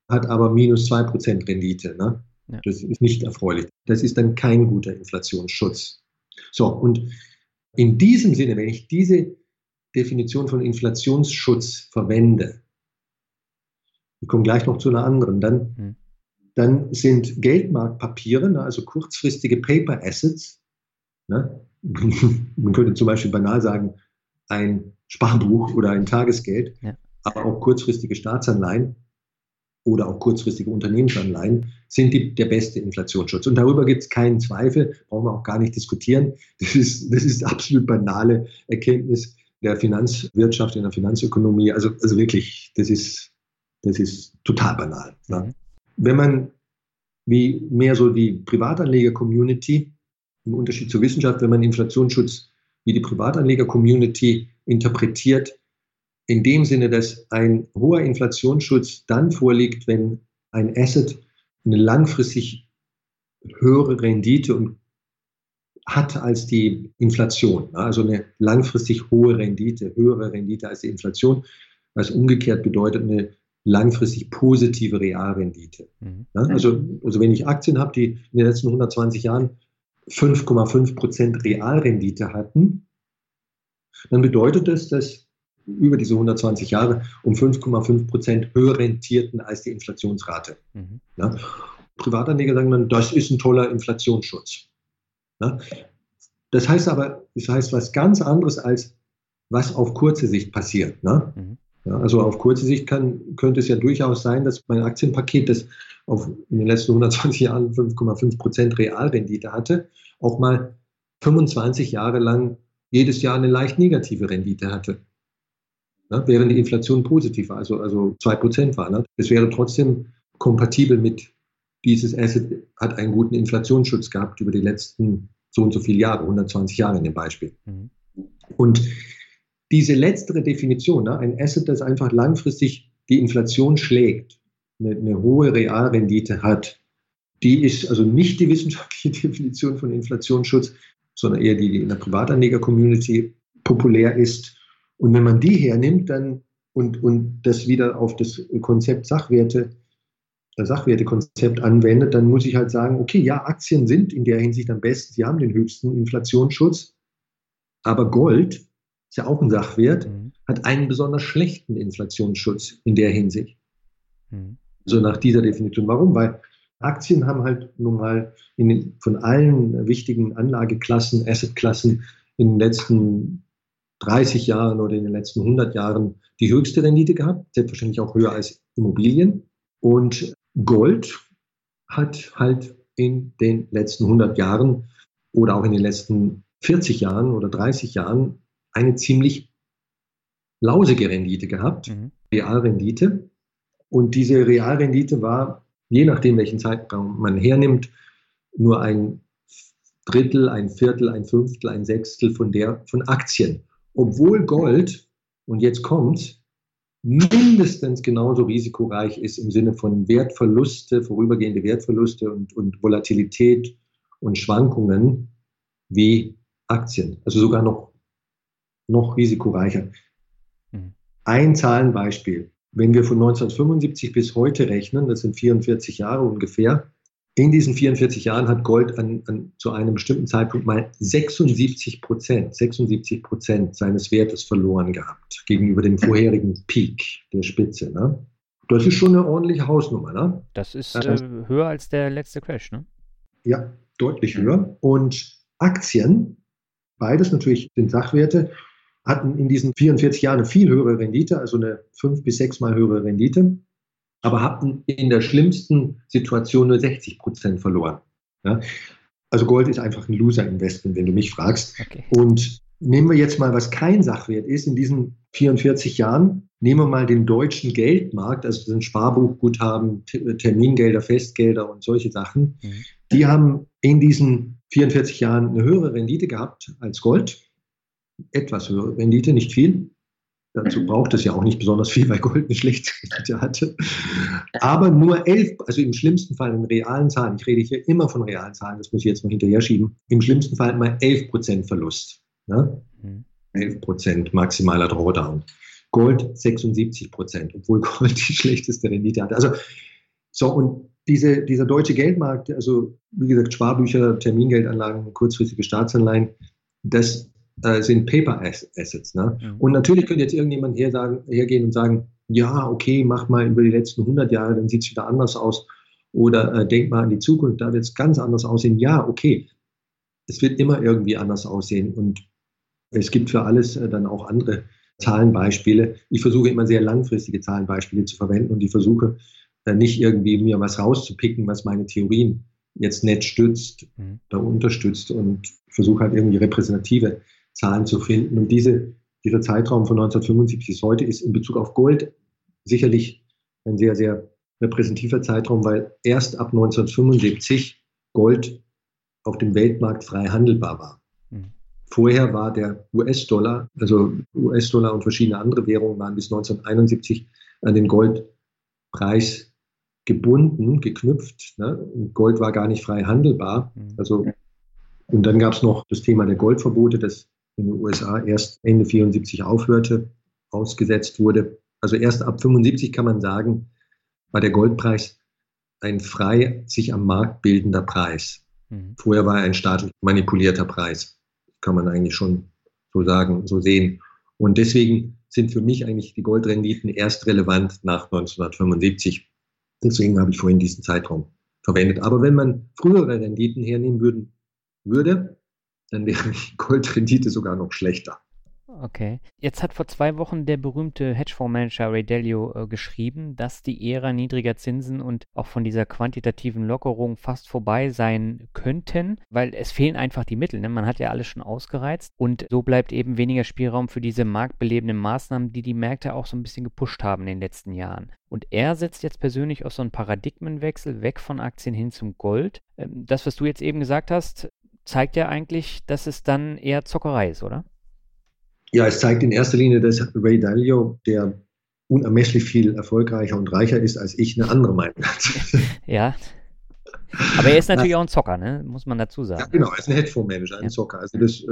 hat aber minus 2% Rendite. Ne? Ja. Das ist nicht erfreulich. Das ist dann kein guter Inflationsschutz. So, und in diesem Sinne, wenn ich diese Definition von Inflationsschutz verwende, ich komme gleich noch zu einer anderen, dann, mhm. dann sind Geldmarktpapiere, ne, also kurzfristige Paper Assets, ne, man könnte zum Beispiel banal sagen, ein Sparbuch oder ein Tagesgeld, ja. aber auch kurzfristige Staatsanleihen, oder auch kurzfristige Unternehmensanleihen sind die, der beste Inflationsschutz. Und darüber gibt es keinen Zweifel, brauchen wir auch gar nicht diskutieren. Das ist, das ist absolut banale Erkenntnis der Finanzwirtschaft, in der Finanzökonomie. Also, also wirklich, das ist, das ist total banal. Ne? Wenn man wie mehr so die Privatanleger-Community, im Unterschied zur Wissenschaft, wenn man Inflationsschutz wie die Privatanleger-Community interpretiert, in dem Sinne, dass ein hoher Inflationsschutz dann vorliegt, wenn ein Asset eine langfristig höhere Rendite hat als die Inflation. Also eine langfristig hohe Rendite, höhere Rendite als die Inflation, was umgekehrt bedeutet eine langfristig positive Realrendite. Mhm. Also, also wenn ich Aktien habe, die in den letzten 120 Jahren 5,5 Prozent Realrendite hatten, dann bedeutet das, dass über diese 120 Jahre um 5,5 Prozent höher rentierten als die Inflationsrate. Mhm. Ja. Privatanleger sagen dann, das ist ein toller Inflationsschutz. Ja. Das heißt aber, das heißt was ganz anderes als was auf kurze Sicht passiert. Ne? Mhm. Ja, also auf kurze Sicht kann, könnte es ja durchaus sein, dass mein Aktienpaket, das auf, in den letzten 120 Jahren 5,5 Prozent Realrendite hatte, auch mal 25 Jahre lang jedes Jahr eine leicht negative Rendite hatte ne, während die Inflation positiv war, also, also 2% war. Ne? Es wäre trotzdem kompatibel mit dieses Asset hat einen guten Inflationsschutz gehabt über die letzten so und so viele Jahre, 120 Jahre in dem Beispiel. Mhm. Und diese letztere Definition, ne, ein Asset, das einfach langfristig die Inflation schlägt, eine, eine hohe Realrendite hat, die ist also nicht die wissenschaftliche Definition von Inflationsschutz, sondern eher die, die in der Privatanleger-Community populär ist. Und wenn man die hernimmt dann und, und das wieder auf das Konzept Sachwerte, das Sachwertekonzept anwendet, dann muss ich halt sagen, okay, ja, Aktien sind in der Hinsicht am besten, sie haben den höchsten Inflationsschutz, aber Gold ist ja auch ein Sachwert, mhm. hat einen besonders schlechten Inflationsschutz in der Hinsicht. Mhm. So nach dieser Definition. Warum? Weil Aktien haben halt nun mal den, von allen wichtigen Anlageklassen, Assetklassen in den letzten 30 Jahren oder in den letzten 100 Jahren die höchste Rendite gehabt, selbstverständlich auch höher als Immobilien. Und Gold hat halt in den letzten 100 Jahren oder auch in den letzten 40 Jahren oder 30 Jahren eine ziemlich lausige Rendite gehabt, mhm. Realrendite. Und diese Realrendite war, je nachdem, welchen Zeitraum man hernimmt, nur ein Drittel, ein Viertel, ein Fünftel, ein Sechstel von der von Aktien obwohl Gold, und jetzt kommt, mindestens genauso risikoreich ist im Sinne von Wertverluste, vorübergehende Wertverluste und, und Volatilität und Schwankungen wie Aktien. Also sogar noch, noch risikoreicher. Mhm. Ein Zahlenbeispiel. Wenn wir von 1975 bis heute rechnen, das sind 44 Jahre ungefähr, in diesen 44 Jahren hat Gold an, an, zu einem bestimmten Zeitpunkt mal 76 Prozent, 76 Prozent seines Wertes verloren gehabt gegenüber dem vorherigen Peak der Spitze. Ne? Das ist schon eine ordentliche Hausnummer. Ne? Das ist äh, höher als der letzte Crash, ne? Ja, deutlich höher. Und Aktien, beides natürlich sind Sachwerte, hatten in diesen 44 Jahren eine viel höhere Rendite, also eine fünf bis sechs Mal höhere Rendite aber hatten in der schlimmsten Situation nur 60 Prozent verloren. Ja? Also Gold ist einfach ein Loser-Investment, wenn du mich fragst. Okay. Und nehmen wir jetzt mal, was kein Sachwert ist, in diesen 44 Jahren, nehmen wir mal den deutschen Geldmarkt, also den Sparbuchguthaben, Termingelder, Festgelder und solche Sachen. Mhm. Die haben in diesen 44 Jahren eine höhere Rendite gehabt als Gold. Etwas höhere Rendite, nicht viel. Dazu braucht es ja auch nicht besonders viel, weil Gold eine schlechte Rendite hatte. Aber nur 11, also im schlimmsten Fall in realen Zahlen, ich rede hier immer von realen Zahlen, das muss ich jetzt noch hinterher schieben, im schlimmsten Fall mal 11 Prozent Verlust. Ne? 11 Prozent maximaler Drawdown. Gold 76 Prozent, obwohl Gold die schlechteste Rendite hatte. Also, so, und diese, dieser deutsche Geldmarkt, also wie gesagt, Sparbücher, Termingeldanlagen, kurzfristige Staatsanleihen, das äh, sind Paper Assets. Ne? Mhm. Und natürlich könnte jetzt irgendjemand her sagen, hergehen und sagen, ja, okay, mach mal über die letzten 100 Jahre, dann sieht es wieder anders aus. Oder äh, denk mal an die Zukunft, da wird es ganz anders aussehen. Ja, okay, es wird immer irgendwie anders aussehen. Und es gibt für alles äh, dann auch andere Zahlenbeispiele. Ich versuche immer sehr langfristige Zahlenbeispiele zu verwenden und ich versuche äh, nicht irgendwie mir was rauszupicken, was meine Theorien jetzt nett stützt mhm. oder unterstützt und versuche halt irgendwie repräsentative Zahlen zu finden. Und diese, dieser Zeitraum von 1975 bis heute ist in Bezug auf Gold sicherlich ein sehr, sehr repräsentativer Zeitraum, weil erst ab 1975 Gold auf dem Weltmarkt frei handelbar war. Mhm. Vorher war der US-Dollar, also US-Dollar und verschiedene andere Währungen waren bis 1971 an den Goldpreis gebunden, geknüpft. Ne? Gold war gar nicht frei handelbar. Mhm. Also, und dann gab es noch das Thema der Goldverbote, das in den USA erst Ende 74 aufhörte, ausgesetzt wurde. Also erst ab 75 kann man sagen, war der Goldpreis ein frei sich am Markt bildender Preis. Mhm. Vorher war er ein staatlich manipulierter Preis. Kann man eigentlich schon so sagen, so sehen. Und deswegen sind für mich eigentlich die Goldrenditen erst relevant nach 1975. Deswegen habe ich vorhin diesen Zeitraum verwendet. Aber wenn man frühere Renditen hernehmen würden, würde, dann wäre die Goldrendite sogar noch schlechter. Okay. Jetzt hat vor zwei Wochen der berühmte Hedgefondsmanager Ray Dalio äh, geschrieben, dass die Ära niedriger Zinsen und auch von dieser quantitativen Lockerung fast vorbei sein könnten, weil es fehlen einfach die Mittel. Ne? Man hat ja alles schon ausgereizt und so bleibt eben weniger Spielraum für diese marktbelebenden Maßnahmen, die die Märkte auch so ein bisschen gepusht haben in den letzten Jahren. Und er setzt jetzt persönlich auf so einen Paradigmenwechsel weg von Aktien hin zum Gold. Ähm, das, was du jetzt eben gesagt hast, zeigt ja eigentlich, dass es dann eher Zockerei ist, oder? Ja, es zeigt in erster Linie, dass Ray Dalio, der unermesslich viel erfolgreicher und reicher ist als ich, eine andere Meinung hat. ja. Aber er ist natürlich auch ein Zocker, ne? muss man dazu sagen. Ja, genau, er ist ein Hedgefondsmanager, ein ja. Zocker. Also das äh,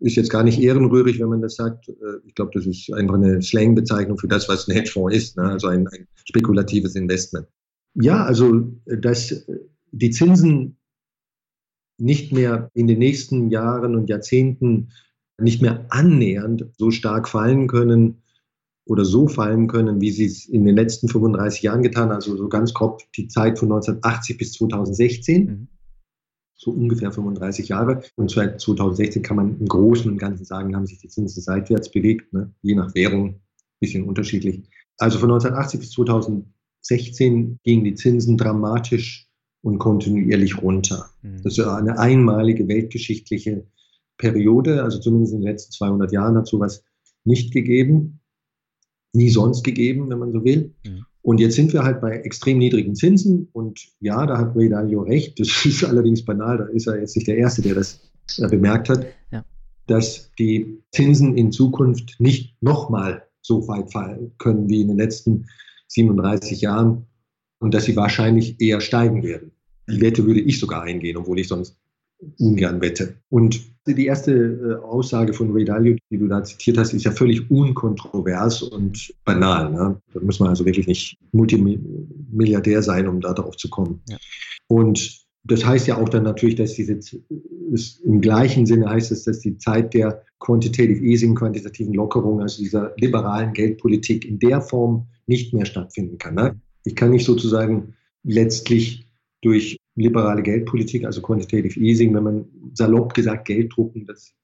ist jetzt gar nicht ehrenrührig, wenn man das sagt. Äh, ich glaube, das ist einfach eine Slangbezeichnung für das, was ein Hedgefonds ist, ne? also ein, ein spekulatives Investment. Ja, also dass die Zinsen nicht mehr in den nächsten Jahren und Jahrzehnten nicht mehr annähernd so stark fallen können oder so fallen können, wie sie es in den letzten 35 Jahren getan haben. Also so ganz grob die Zeit von 1980 bis 2016. Mhm. So ungefähr 35 Jahre. Und seit 2016 kann man im Großen und Ganzen sagen, haben sich die Zinsen seitwärts bewegt, ne? je nach Währung, ein bisschen unterschiedlich. Also von 1980 bis 2016 gingen die Zinsen dramatisch und kontinuierlich runter. Mhm. Das ist eine einmalige weltgeschichtliche Periode, also zumindest in den letzten 200 Jahren hat sowas nicht gegeben, nie sonst gegeben, wenn man so will. Mhm. Und jetzt sind wir halt bei extrem niedrigen Zinsen und ja, da hat Ray Dalio recht, das ist allerdings banal, da ist er jetzt nicht der Erste, der das äh, bemerkt hat, ja. dass die Zinsen in Zukunft nicht nochmal so weit fallen können wie in den letzten 37 Jahren und dass sie wahrscheinlich eher steigen werden. Die Wette würde ich sogar eingehen, obwohl ich sonst ungern wette. Und die erste äh, Aussage von Ray Dalio, die du da zitiert hast, ist ja völlig unkontrovers und banal. Ne? Da muss man also wirklich nicht Multimilliardär sein, um da drauf zu kommen. Ja. Und das heißt ja auch dann natürlich, dass diese, ist, im gleichen Sinne heißt es, dass die Zeit der Quantitative Easing, quantitativen Lockerung, also dieser liberalen Geldpolitik in der Form nicht mehr stattfinden kann. Ne? Ich kann nicht sozusagen letztlich durch liberale Geldpolitik, also Quantitative Easing, wenn man salopp gesagt Geld drucken, das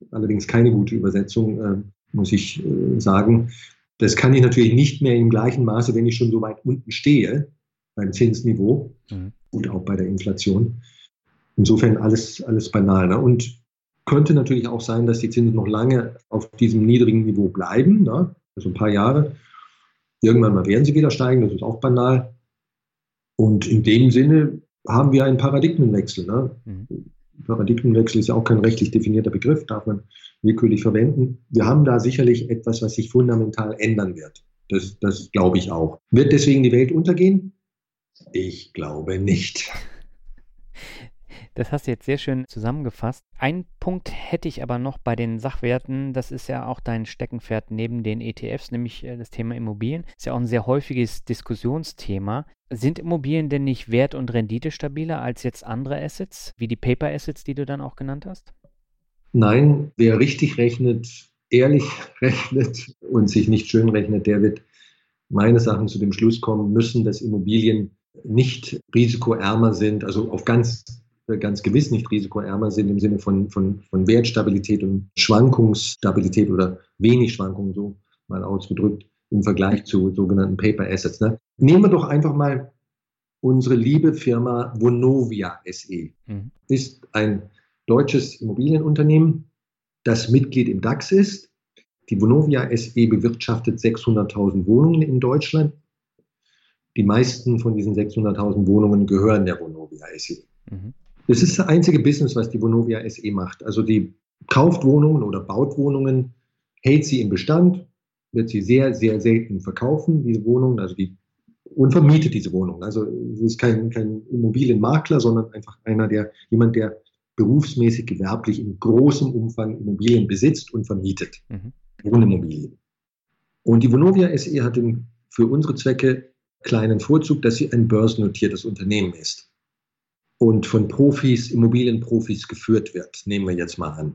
ist allerdings keine gute Übersetzung, äh, muss ich äh, sagen. Das kann ich natürlich nicht mehr im gleichen Maße, wenn ich schon so weit unten stehe beim Zinsniveau mhm. und auch bei der Inflation. Insofern alles, alles banal. Ne? Und Könnte natürlich auch sein, dass die Zinsen noch lange auf diesem niedrigen Niveau bleiben, ne? also ein paar Jahre. Irgendwann mal werden sie wieder steigen, das ist auch banal. Und in dem Sinne haben wir einen Paradigmenwechsel. Ne? Mhm. Paradigmenwechsel ist ja auch kein rechtlich definierter Begriff, darf man willkürlich verwenden. Wir haben da sicherlich etwas, was sich fundamental ändern wird. Das, das glaube ich auch. Wird deswegen die Welt untergehen? Ich glaube nicht. Das hast du jetzt sehr schön zusammengefasst. Ein Punkt hätte ich aber noch bei den Sachwerten. Das ist ja auch dein Steckenpferd neben den ETFs, nämlich äh, das Thema Immobilien. Ist ja auch ein sehr häufiges Diskussionsthema. Sind Immobilien denn nicht wert- und renditestabiler als jetzt andere Assets, wie die Paper Assets, die du dann auch genannt hast? Nein, wer richtig rechnet, ehrlich rechnet und sich nicht schön rechnet, der wird meines Erachtens zu dem Schluss kommen müssen, dass Immobilien nicht risikoärmer sind, also auf ganz ganz gewiss nicht risikoärmer sind im Sinne von, von, von Wertstabilität und Schwankungsstabilität oder wenig Schwankungen, so mal ausgedrückt, im Vergleich zu sogenannten Paper Assets. Ne? Nehmen wir doch einfach mal unsere liebe Firma Vonovia SE. Mhm. Ist ein deutsches Immobilienunternehmen, das Mitglied im DAX ist. Die Vonovia SE bewirtschaftet 600.000 Wohnungen in Deutschland. Die meisten von diesen 600.000 Wohnungen gehören der Vonovia SE. Mhm. Das ist das einzige Business, was die Vonovia SE macht. Also die kauft Wohnungen oder baut Wohnungen, hält sie im Bestand, wird sie sehr, sehr selten verkaufen, diese Wohnungen, also die, und vermietet diese Wohnungen. Also es ist kein, kein Immobilienmakler, sondern einfach einer, der, jemand, der berufsmäßig, gewerblich in großem Umfang Immobilien besitzt und vermietet. Mhm. Wohnimmobilien. Und die Vonovia SE hat den, für unsere Zwecke kleinen Vorzug, dass sie ein börsennotiertes Unternehmen ist und von Profis, Immobilienprofis geführt wird, nehmen wir jetzt mal an.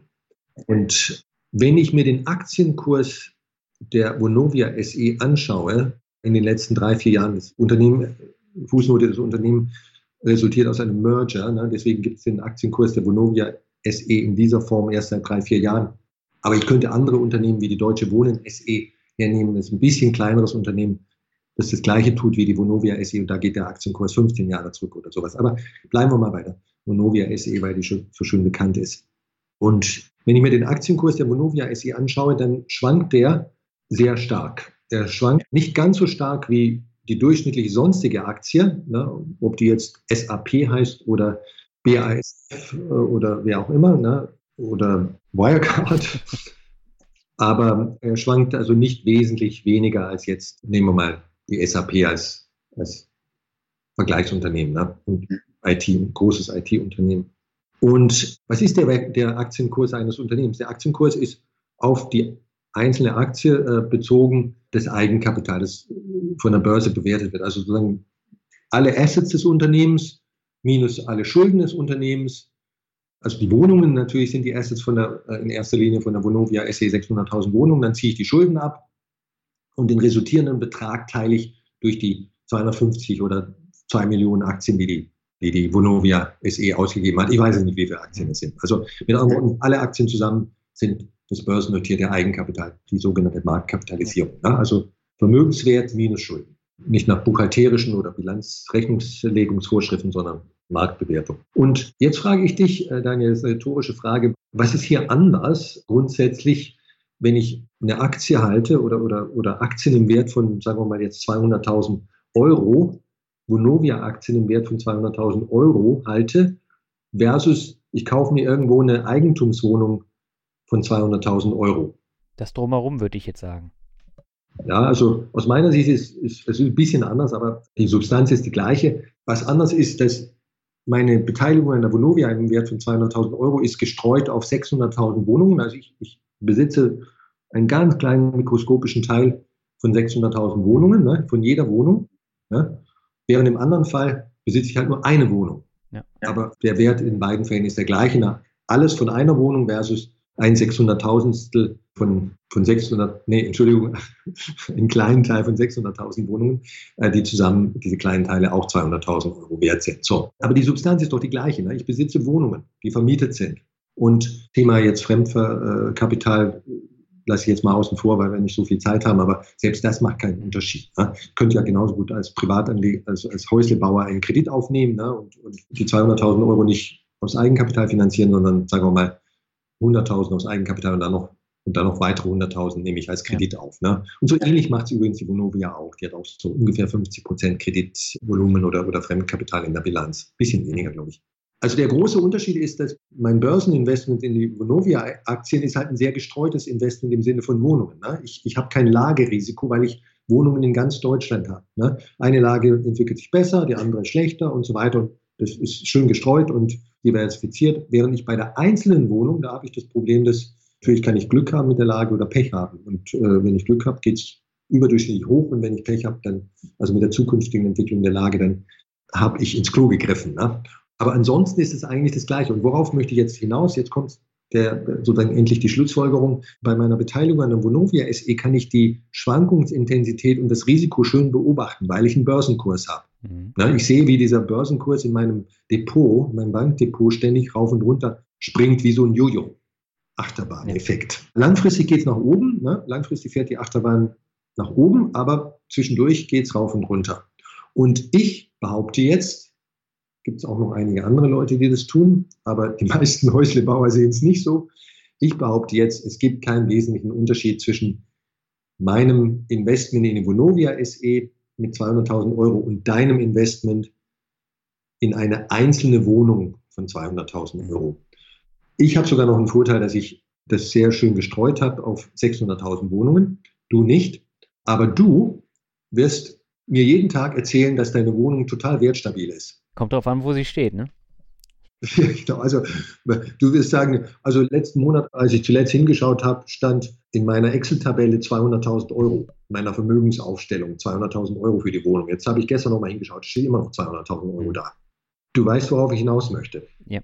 Und wenn ich mir den Aktienkurs der Vonovia SE anschaue, in den letzten drei, vier Jahren, das Unternehmen, Fußnote, das Unternehmen resultiert aus einem Merger, ne? deswegen gibt es den Aktienkurs der Vonovia SE in dieser Form erst seit drei, vier Jahren. Aber ich könnte andere Unternehmen wie die Deutsche Wohnen SE hernehmen, das ist ein bisschen kleineres Unternehmen, das das gleiche tut wie die Vonovia SE und da geht der Aktienkurs 15 Jahre zurück oder sowas. Aber bleiben wir mal bei der Vonovia SE, weil die schon so schön bekannt ist. Und wenn ich mir den Aktienkurs der Vonovia SE anschaue, dann schwankt der sehr stark. Er schwankt nicht ganz so stark wie die durchschnittliche sonstige Aktie, ne, ob die jetzt SAP heißt oder BASF äh, oder wer auch immer, ne, oder Wirecard. Aber er schwankt also nicht wesentlich weniger als jetzt, nehmen wir mal die SAP als, als Vergleichsunternehmen ne? und IT, ein großes IT-Unternehmen. Und was ist der, der Aktienkurs eines Unternehmens? Der Aktienkurs ist auf die einzelne Aktie äh, bezogen das Eigenkapital, das von der Börse bewertet wird. Also sozusagen alle Assets des Unternehmens minus alle Schulden des Unternehmens. Also die Wohnungen natürlich sind die Assets von der, äh, in erster Linie von der Vonovia SE 600.000 Wohnungen. Dann ziehe ich die Schulden ab und den resultierenden Betrag teile ich durch die 250 oder 2 Millionen Aktien, die die, die, die Vonovia SE ausgegeben hat. Ich weiß nicht, wie viele Aktien es sind. Also mit anderen Worten, alle Aktien zusammen sind das börsennotierte Eigenkapital, die sogenannte Marktkapitalisierung. Ja, also Vermögenswert minus Schulden. Nicht nach buchhalterischen oder Bilanzrechnungslegungsvorschriften, sondern Marktbewertung. Und jetzt frage ich dich, äh, Daniel, das ist eine rhetorische Frage, was ist hier anders grundsätzlich wenn ich eine Aktie halte oder, oder, oder Aktien im Wert von, sagen wir mal jetzt 200.000 Euro, Vonovia-Aktien im Wert von 200.000 Euro halte, versus ich kaufe mir irgendwo eine Eigentumswohnung von 200.000 Euro. Das drumherum würde ich jetzt sagen. Ja, also aus meiner Sicht ist es ein bisschen anders, aber die Substanz ist die gleiche. Was anders ist, dass meine Beteiligung an der Vonovia im Wert von 200.000 Euro ist gestreut auf 600.000 Wohnungen. Also ich, ich besitze einen ganz kleinen mikroskopischen Teil von 600.000 Wohnungen, ne, von jeder Wohnung. Ne, während im anderen Fall besitze ich halt nur eine Wohnung. Ja. Aber der Wert in beiden Fällen ist der gleiche. Na, alles von einer Wohnung versus ein 600.000stel von, von 600, nee, Entschuldigung, einen kleinen Teil von 600.000 Wohnungen, äh, die zusammen, diese kleinen Teile auch 200.000 Euro wert sind. So. Aber die Substanz ist doch die gleiche. Ne? Ich besitze Wohnungen, die vermietet sind. Und Thema jetzt Fremdkapital lasse ich jetzt mal außen vor, weil wir nicht so viel Zeit haben, aber selbst das macht keinen Unterschied. Ne? Könnt ja genauso gut als Privatanleger, als, als Häuslebauer einen Kredit aufnehmen ne? und, und die 200.000 Euro nicht aus Eigenkapital finanzieren, sondern sagen wir mal 100.000 aus Eigenkapital und dann noch und dann noch weitere 100.000 nehme ich als Kredit ja. auf. Ne? Und so ähnlich macht es übrigens die Vonovia auch. Die hat auch so ungefähr 50 Prozent Kreditvolumen oder, oder Fremdkapital in der Bilanz. Bisschen weniger, glaube ich. Also der große Unterschied ist, dass mein Börseninvestment in die Vonovia-Aktien ist halt ein sehr gestreutes Investment im Sinne von Wohnungen. Ne? Ich, ich habe kein Lagerisiko, weil ich Wohnungen in ganz Deutschland habe. Ne? Eine Lage entwickelt sich besser, die andere schlechter und so weiter. Das ist schön gestreut und diversifiziert, während ich bei der einzelnen Wohnung, da habe ich das Problem, dass natürlich kann ich Glück haben mit der Lage oder Pech haben. Und äh, wenn ich Glück habe, geht es überdurchschnittlich hoch und wenn ich Pech habe, dann, also mit der zukünftigen Entwicklung der Lage, dann habe ich ins Klo gegriffen. Ne? Aber ansonsten ist es eigentlich das Gleiche. Und worauf möchte ich jetzt hinaus? Jetzt kommt der, sozusagen endlich die Schlussfolgerung. Bei meiner Beteiligung an der Vonovia SE kann ich die Schwankungsintensität und das Risiko schön beobachten, weil ich einen Börsenkurs habe. Mhm. Na, ich sehe, wie dieser Börsenkurs in meinem Depot, meinem Bankdepot, ständig rauf und runter springt wie so ein Jojo. Achterbahn-Effekt. Langfristig geht es nach oben. Ne? Langfristig fährt die Achterbahn nach oben, aber zwischendurch geht es rauf und runter. Und ich behaupte jetzt, gibt es auch noch einige andere Leute, die das tun, aber die meisten Häuslebauer sehen es nicht so. Ich behaupte jetzt, es gibt keinen wesentlichen Unterschied zwischen meinem Investment in die Vonovia SE mit 200.000 Euro und deinem Investment in eine einzelne Wohnung von 200.000 Euro. Ich habe sogar noch einen Vorteil, dass ich das sehr schön gestreut habe auf 600.000 Wohnungen. Du nicht. Aber du wirst mir jeden Tag erzählen, dass deine Wohnung total wertstabil ist. Kommt darauf an, wo sie steht, ne? Ja, genau. Also du wirst sagen, also letzten Monat, als ich zuletzt hingeschaut habe, stand in meiner Excel-Tabelle 200.000 Euro, meiner Vermögensaufstellung 200.000 Euro für die Wohnung. Jetzt habe ich gestern nochmal hingeschaut, steht immer noch 200.000 Euro da. Du weißt, worauf ich hinaus möchte. Ja.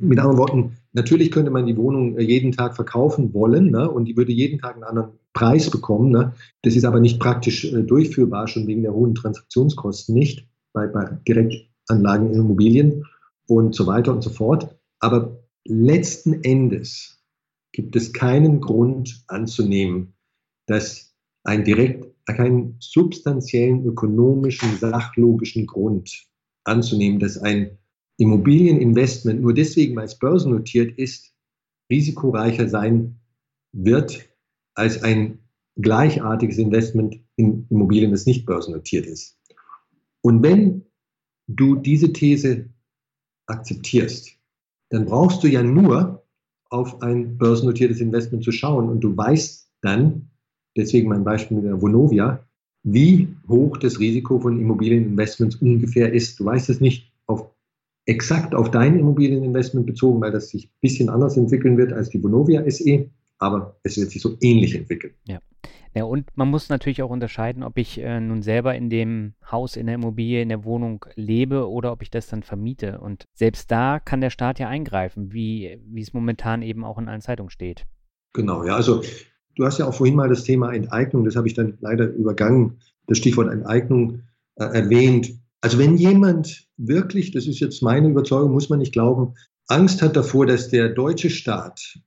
Mit anderen Worten, natürlich könnte man die Wohnung äh, jeden Tag verkaufen wollen ne, und die würde jeden Tag einen anderen Preis bekommen. Ne. Das ist aber nicht praktisch äh, durchführbar, schon wegen der hohen Transaktionskosten nicht bei, bei Direktanlagen in Immobilien und so weiter und so fort. Aber letzten Endes gibt es keinen Grund anzunehmen, dass ein direkt, keinen substanziellen ökonomischen, sachlogischen Grund anzunehmen, dass ein Immobilieninvestment nur deswegen, weil es börsennotiert ist, risikoreicher sein wird als ein gleichartiges Investment in Immobilien, das nicht börsennotiert ist. Und wenn du diese These akzeptierst, dann brauchst du ja nur auf ein börsennotiertes Investment zu schauen und du weißt dann, deswegen mein Beispiel mit der Vonovia, wie hoch das Risiko von Immobilieninvestments ungefähr ist. Du weißt es nicht auf exakt auf dein Immobilieninvestment bezogen, weil das sich ein bisschen anders entwickeln wird als die Vonovia SE, aber es wird sich so ähnlich entwickeln. Ja. Ja, und man muss natürlich auch unterscheiden, ob ich äh, nun selber in dem Haus, in der Immobilie, in der Wohnung lebe oder ob ich das dann vermiete. Und selbst da kann der Staat ja eingreifen, wie, wie es momentan eben auch in allen Zeitungen steht. Genau, ja, also du hast ja auch vorhin mal das Thema Enteignung, das habe ich dann leider übergangen, das Stichwort Enteignung äh, erwähnt. Also wenn jemand wirklich, das ist jetzt meine Überzeugung, muss man nicht glauben, Angst hat davor, dass der deutsche Staat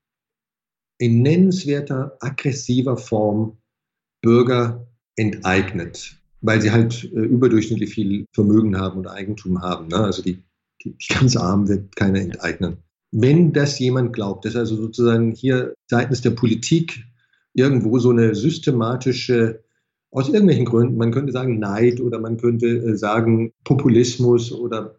in nennenswerter, aggressiver Form Bürger enteignet, weil sie halt äh, überdurchschnittlich viel Vermögen haben oder Eigentum haben. Ne? Also die, die, die ganz Armen wird keiner enteignen. Wenn das jemand glaubt, dass also sozusagen hier seitens der Politik irgendwo so eine systematische aus irgendwelchen Gründen, man könnte sagen Neid oder man könnte äh, sagen Populismus oder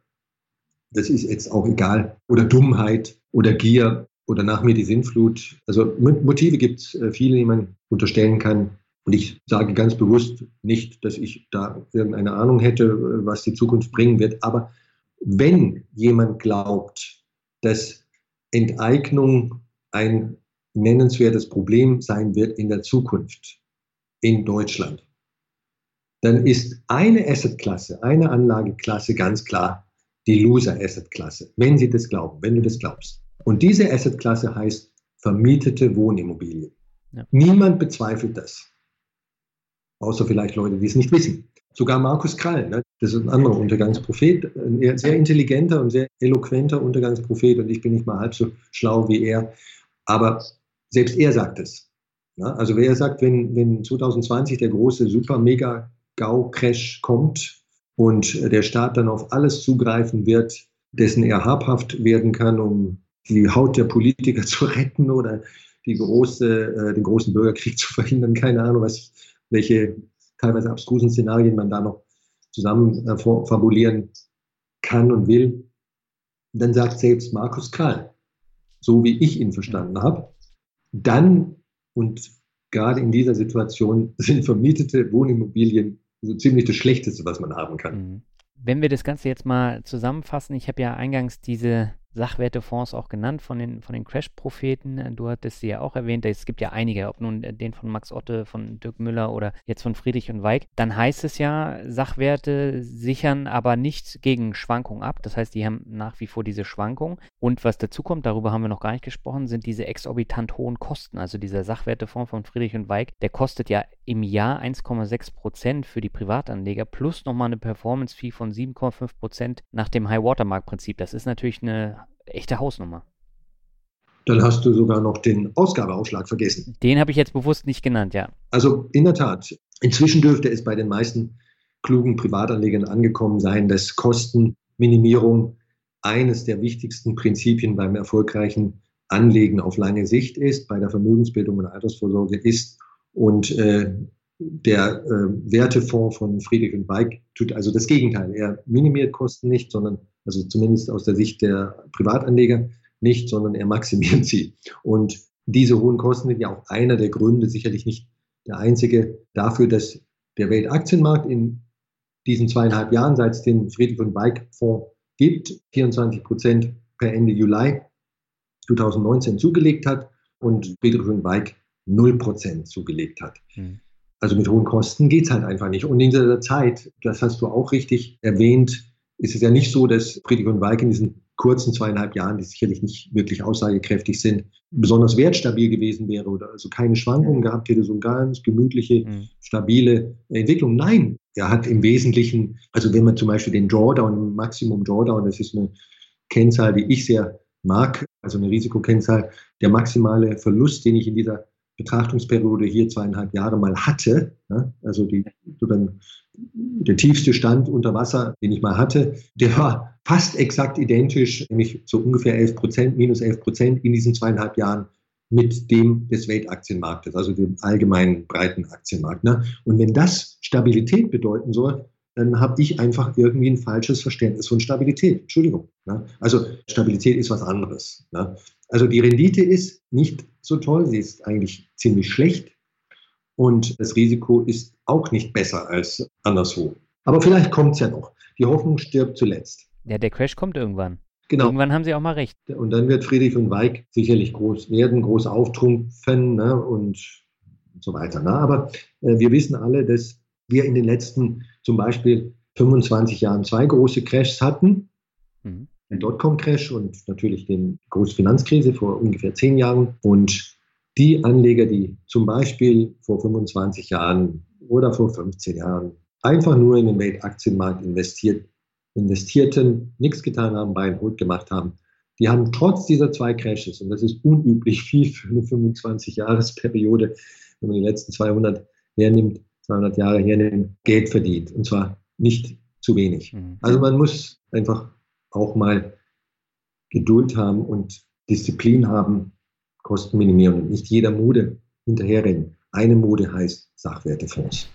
das ist jetzt auch egal, oder Dummheit oder Gier oder nach mir die Sinnflut. Also Motive gibt es äh, viele, die man unterstellen kann. Und ich sage ganz bewusst nicht, dass ich da irgendeine Ahnung hätte, äh, was die Zukunft bringen wird. Aber wenn jemand glaubt, dass Enteignung ein nennenswertes Problem sein wird in der Zukunft, in Deutschland, dann ist eine Assetklasse, eine Anlageklasse ganz klar die Loser Assetklasse, wenn Sie das glauben, wenn du das glaubst. Und diese Assetklasse heißt vermietete Wohnimmobilien. Ja. Niemand bezweifelt das. Außer vielleicht Leute, die es nicht wissen. Sogar Markus Krall, ne? das ist ein anderer Untergangsprophet, ein sehr intelligenter und sehr eloquenter Untergangsprophet und ich bin nicht mal halb so schlau wie er. Aber selbst er sagt es. Ja, also wer sagt, wenn, wenn 2020 der große super mega GAU-Crash kommt und der Staat dann auf alles zugreifen wird, dessen er habhaft werden kann, um die Haut der Politiker zu retten oder die große, äh, den großen Bürgerkrieg zu verhindern. Keine Ahnung, was, welche teilweise abstrusen Szenarien man da noch zusammen äh, fabulieren kann und will. Dann sagt selbst Markus Karl, so wie ich ihn verstanden habe, dann und gerade in dieser Situation sind vermietete Wohnimmobilien so ziemlich das Schlechteste, was man haben kann. Mhm. Wenn wir das Ganze jetzt mal zusammenfassen, ich habe ja eingangs diese Sachwertefonds auch genannt von den, von den Crash-Propheten. Du hattest sie ja auch erwähnt. Es gibt ja einige, ob nun den von Max Otte, von Dirk Müller oder jetzt von Friedrich und Weig. Dann heißt es ja, Sachwerte sichern aber nicht gegen Schwankungen ab. Das heißt, die haben nach wie vor diese Schwankung. Und was dazu kommt, darüber haben wir noch gar nicht gesprochen, sind diese exorbitant hohen Kosten. Also dieser Sachwertefonds von Friedrich und Weig, der kostet ja im Jahr 1,6 Prozent für die Privatanleger plus nochmal eine Performance-Fee von 7,5 Prozent nach dem High-Watermark-Prinzip. Das ist natürlich eine echte Hausnummer. Dann hast du sogar noch den Ausgabeausschlag vergessen. Den habe ich jetzt bewusst nicht genannt, ja. Also in der Tat, inzwischen dürfte es bei den meisten klugen Privatanlegern angekommen sein, dass Kostenminimierung eines der wichtigsten Prinzipien beim erfolgreichen Anlegen auf lange Sicht ist, bei der Vermögensbildung und Altersvorsorge ist. Und äh, der äh, Wertefonds von Friedrich und Weig tut also das Gegenteil. Er minimiert Kosten nicht, sondern also zumindest aus der Sicht der Privatanleger nicht, sondern er maximiert sie. Und diese hohen Kosten sind ja auch einer der Gründe, sicherlich nicht der einzige, dafür, dass der Weltaktienmarkt in diesen zweieinhalb Jahren, seit es den Friedrich und Weig Fonds gibt, 24 Prozent per Ende Juli 2019 zugelegt hat und Friedrich und Weig 0 Prozent zugelegt hat. Mhm. Also mit hohen Kosten geht es halt einfach nicht. Und in dieser Zeit, das hast du auch richtig erwähnt, ist es ja nicht so, dass Friedrich und Weig in diesen kurzen zweieinhalb Jahren, die sicherlich nicht wirklich aussagekräftig sind, besonders wertstabil gewesen wäre oder also keine Schwankungen gehabt hätte, so eine ganz gemütliche, mhm. stabile Entwicklung. Nein, er hat im Wesentlichen, also wenn man zum Beispiel den Drawdown, Maximum Drawdown, das ist eine Kennzahl, die ich sehr mag, also eine Risikokennzahl, der maximale Verlust, den ich in dieser Betrachtungsperiode hier zweieinhalb Jahre mal hatte, also die, der tiefste Stand unter Wasser, den ich mal hatte, der war fast exakt identisch, nämlich so ungefähr 11 Prozent, minus 11 Prozent in diesen zweieinhalb Jahren mit dem des Weltaktienmarktes, also dem allgemeinen breiten Aktienmarkt. Ne? Und wenn das Stabilität bedeuten soll, dann habe ich einfach irgendwie ein falsches Verständnis von Stabilität. Entschuldigung. Ne? Also Stabilität ist was anderes. Ne? Also die Rendite ist nicht so toll, sie ist eigentlich ziemlich schlecht und das Risiko ist auch nicht besser als anderswo. Aber vielleicht kommt es ja noch. Die Hoffnung stirbt zuletzt. Ja, der Crash kommt irgendwann. Genau. Irgendwann haben Sie auch mal recht. Und dann wird Friedrich und Weig sicherlich groß werden, groß auftrumpfen ne, und so weiter. Ne? Aber äh, wir wissen alle, dass wir in den letzten zum Beispiel 25 Jahren zwei große Crashs hatten. Mhm. Den Dotcom-Crash und natürlich die große Finanzkrise vor ungefähr zehn Jahren. Und die Anleger, die zum Beispiel vor 25 Jahren oder vor 15 Jahren einfach nur in den Weltaktienmarkt investiert, investierten, nichts getan haben, Bein Hut gemacht haben, die haben trotz dieser zwei Crashes, und das ist unüblich viel für eine 25-Jahres-Periode, wenn man die letzten 200 hernimmt, 200 Jahre hernimmt, Geld verdient. Und zwar nicht zu wenig. Mhm. Also man muss einfach auch mal Geduld haben und Disziplin haben, Kosten minimieren und nicht jeder Mode hinterherrennen. Eine Mode heißt Sachwertefonds.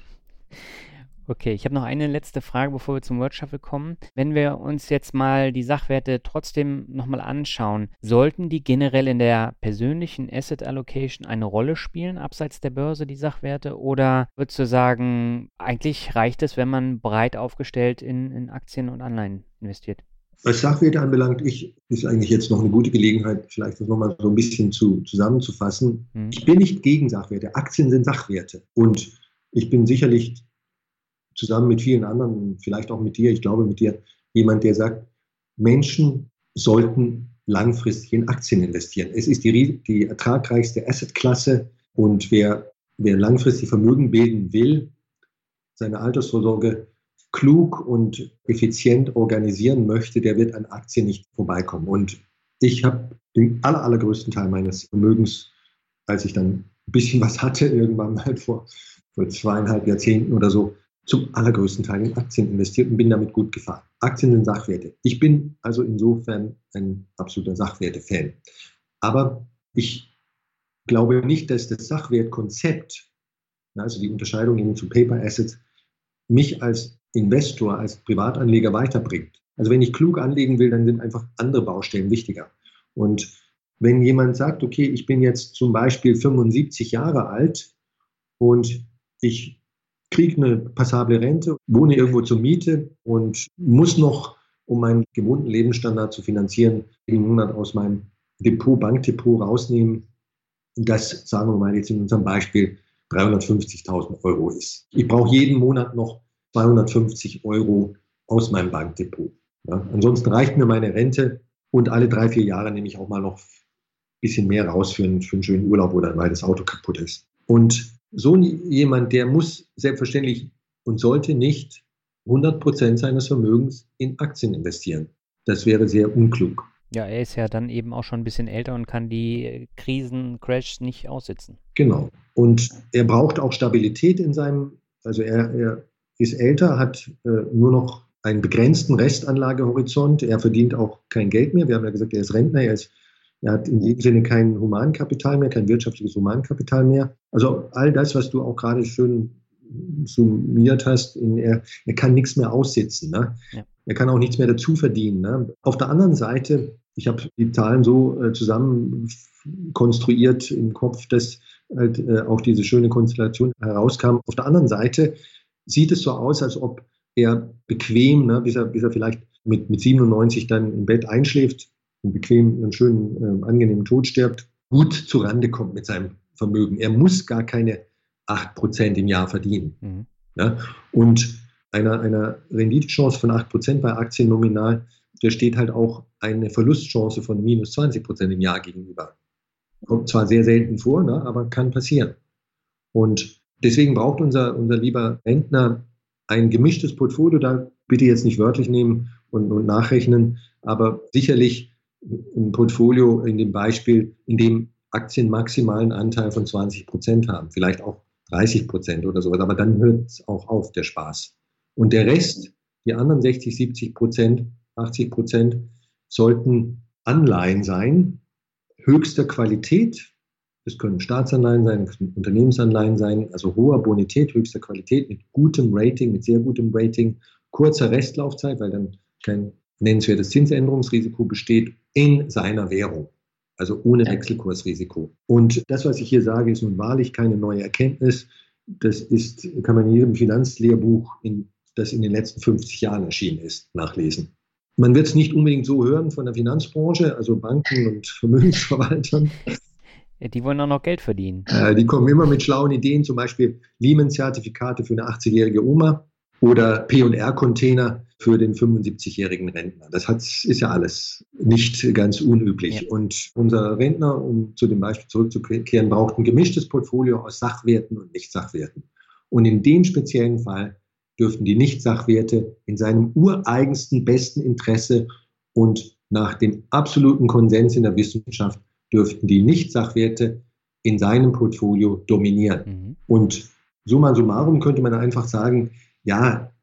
Okay, ich habe noch eine letzte Frage, bevor wir zum Word Shuffle kommen. Wenn wir uns jetzt mal die Sachwerte trotzdem nochmal anschauen, sollten die generell in der persönlichen Asset Allocation eine Rolle spielen, abseits der Börse, die Sachwerte? Oder würdest du sagen, eigentlich reicht es, wenn man breit aufgestellt in, in Aktien und Anleihen investiert? Was Sachwerte anbelangt, ich, ist eigentlich jetzt noch eine gute Gelegenheit, vielleicht das nochmal so ein bisschen zu, zusammenzufassen. Hm. Ich bin nicht gegen Sachwerte. Aktien sind Sachwerte. Und ich bin sicherlich zusammen mit vielen anderen, vielleicht auch mit dir, ich glaube mit dir, jemand, der sagt, Menschen sollten langfristig in Aktien investieren. Es ist die, die ertragreichste Assetklasse und wer, wer langfristig Vermögen bilden will, seine Altersvorsorge klug und effizient organisieren möchte, der wird an Aktien nicht vorbeikommen. Und ich habe den aller, allergrößten Teil meines Vermögens, als ich dann ein bisschen was hatte, irgendwann mal vor, vor zweieinhalb Jahrzehnten oder so, zum allergrößten Teil in Aktien investiert und bin damit gut gefahren. Aktien sind Sachwerte. Ich bin also insofern ein absoluter Sachwerte-Fan. Aber ich glaube nicht, dass das Sachwertkonzept, also die Unterscheidung eben zu Paper Assets, mich als Investor, als Privatanleger weiterbringt. Also wenn ich klug anlegen will, dann sind einfach andere Baustellen wichtiger. Und wenn jemand sagt, okay, ich bin jetzt zum Beispiel 75 Jahre alt und ich kriege eine passable Rente, wohne irgendwo zur Miete und muss noch, um meinen gewohnten Lebensstandard zu finanzieren, jeden Monat aus meinem Depot, Bankdepot rausnehmen, das, sagen wir mal jetzt in unserem Beispiel, 350.000 Euro ist. Ich brauche jeden Monat noch 250 Euro aus meinem Bankdepot. Ja, ansonsten reicht mir meine Rente und alle drei, vier Jahre nehme ich auch mal noch ein bisschen mehr raus für einen, für einen schönen Urlaub oder weil das Auto kaputt ist. Und so jemand, der muss selbstverständlich und sollte nicht 100 Prozent seines Vermögens in Aktien investieren. Das wäre sehr unklug. Ja, er ist ja dann eben auch schon ein bisschen älter und kann die Krisen, Crashs nicht aussitzen. Genau. Und er braucht auch Stabilität in seinem, also er, er ist älter, hat äh, nur noch einen begrenzten Restanlagehorizont. Er verdient auch kein Geld mehr. Wir haben ja gesagt, er ist Rentner, er, ist, er hat in dem Sinne kein Humankapital mehr, kein wirtschaftliches Humankapital mehr. Also all das, was du auch gerade schön summiert hast, in, er, er kann nichts mehr aussitzen. Ne? Ja. Er kann auch nichts mehr dazu verdienen. Ne? Auf der anderen Seite, ich habe die Zahlen so äh, zusammen konstruiert im Kopf, dass halt äh, auch diese schöne Konstellation herauskam. Auf der anderen Seite sieht es so aus, als ob er bequem, ne, bis, er, bis er vielleicht mit, mit 97 dann im Bett einschläft und bequem einen schönen, äh, angenehmen Tod stirbt, gut zurande kommt mit seinem Vermögen. Er muss gar keine 8% im Jahr verdienen. Mhm. Ja? Und einer, einer Renditechance von 8% bei Aktien nominal, der steht halt auch eine Verlustchance von minus 20% im Jahr gegenüber. Kommt zwar sehr selten vor, ne, aber kann passieren. Und deswegen braucht unser, unser lieber Rentner ein gemischtes Portfolio. Da bitte jetzt nicht wörtlich nehmen und, und nachrechnen, aber sicherlich ein Portfolio in dem Beispiel, in dem Aktien maximalen Anteil von 20 Prozent haben, vielleicht auch 30 Prozent oder sowas, aber dann hört es auch auf, der Spaß. Und der Rest, die anderen 60, 70 Prozent, 80 Prozent, sollten Anleihen sein, höchster Qualität. Das können Staatsanleihen sein, das können Unternehmensanleihen sein, also hoher Bonität, höchster Qualität, mit gutem Rating, mit sehr gutem Rating, kurzer Restlaufzeit, weil dann kein nennenswertes Zinsänderungsrisiko besteht in seiner Währung also ohne Wechselkursrisiko. Und das, was ich hier sage, ist nun wahrlich keine neue Erkenntnis. Das ist, kann man in jedem Finanzlehrbuch, in, das in den letzten 50 Jahren erschienen ist, nachlesen. Man wird es nicht unbedingt so hören von der Finanzbranche, also Banken und Vermögensverwaltern. Die wollen auch noch Geld verdienen. Äh, die kommen immer mit schlauen Ideen, zum Beispiel Lehman-Zertifikate für eine 80-jährige Oma oder P&R-Container für den 75-jährigen Rentner. Das hat, ist ja alles nicht ganz unüblich. Ja. Und unser Rentner, um zu dem Beispiel zurückzukehren, braucht ein gemischtes Portfolio aus Sachwerten und Nicht-Sachwerten. Und in dem speziellen Fall dürften die Nicht-Sachwerte in seinem ureigensten besten Interesse und nach dem absoluten Konsens in der Wissenschaft dürften die Nicht-Sachwerte in seinem Portfolio dominieren. Mhm. Und summa summarum könnte man einfach sagen, ja,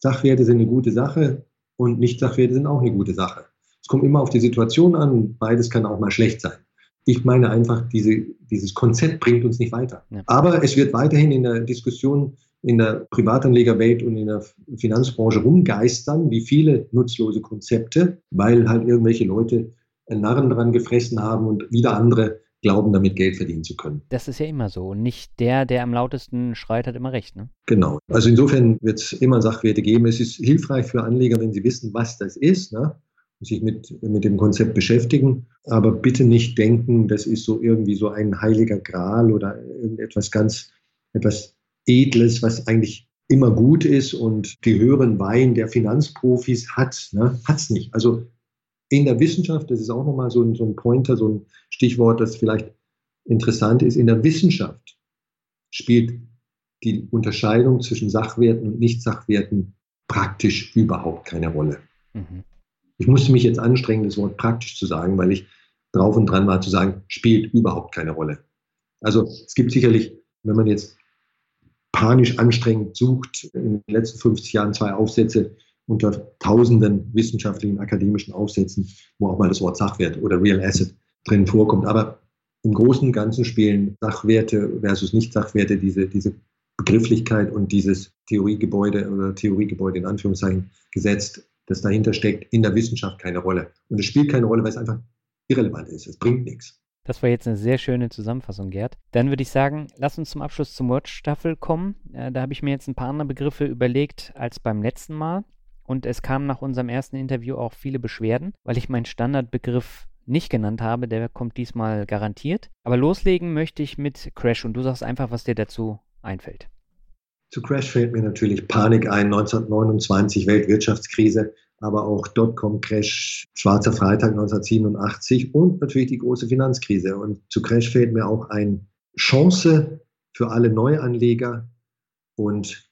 Sachwerte sind eine gute Sache und Nicht-Sachwerte sind auch eine gute Sache. Es kommt immer auf die Situation an, beides kann auch mal schlecht sein. Ich meine einfach, diese, dieses Konzept bringt uns nicht weiter. Ja. Aber es wird weiterhin in der Diskussion in der Privatanlegerwelt und in der Finanzbranche rumgeistern, wie viele nutzlose Konzepte, weil halt irgendwelche Leute Narren dran gefressen haben und wieder andere glauben, damit Geld verdienen zu können. Das ist ja immer so. Und nicht der, der am lautesten schreit, hat immer recht. Ne? Genau. Also insofern wird es immer Sachwerte geben. Es ist hilfreich für Anleger, wenn sie wissen, was das ist. Ne? und sich mit, mit dem Konzept beschäftigen, aber bitte nicht denken, das ist so irgendwie so ein heiliger Gral oder irgendetwas ganz, etwas Edles, was eigentlich immer gut ist und die höheren Weihen der Finanzprofis hat, ne, hat es nicht. Also in der Wissenschaft, das ist auch nochmal so ein, so ein Pointer, so ein Stichwort, das vielleicht interessant ist, in der Wissenschaft spielt die Unterscheidung zwischen Sachwerten und Nicht-Sachwerten praktisch überhaupt keine Rolle. Mhm. Ich musste mich jetzt anstrengen, das Wort praktisch zu sagen, weil ich drauf und dran war zu sagen, spielt überhaupt keine Rolle. Also es gibt sicherlich, wenn man jetzt panisch anstrengend sucht. In den letzten 50 Jahren zwei Aufsätze unter tausenden wissenschaftlichen, akademischen Aufsätzen, wo auch mal das Wort Sachwert oder Real Asset drin vorkommt. Aber im Großen und Ganzen spielen Sachwerte versus Nicht-Sachwerte diese, diese Begrifflichkeit und dieses Theoriegebäude oder Theoriegebäude in Anführungszeichen gesetzt, das dahinter steckt, in der Wissenschaft keine Rolle. Und es spielt keine Rolle, weil es einfach irrelevant ist. Es bringt nichts. Das war jetzt eine sehr schöne Zusammenfassung, Gerd. Dann würde ich sagen, lass uns zum Abschluss zum Word-Staffel kommen. Äh, da habe ich mir jetzt ein paar andere Begriffe überlegt als beim letzten Mal. Und es kamen nach unserem ersten Interview auch viele Beschwerden, weil ich meinen Standardbegriff nicht genannt habe. Der kommt diesmal garantiert. Aber loslegen möchte ich mit Crash und du sagst einfach, was dir dazu einfällt. Zu Crash fällt mir natürlich Panik ein, 1929 Weltwirtschaftskrise, aber auch Dotcom-Crash, Schwarzer Freitag 1987 und natürlich die große Finanzkrise. Und zu Crash fällt mir auch ein Chance für alle Neuanleger und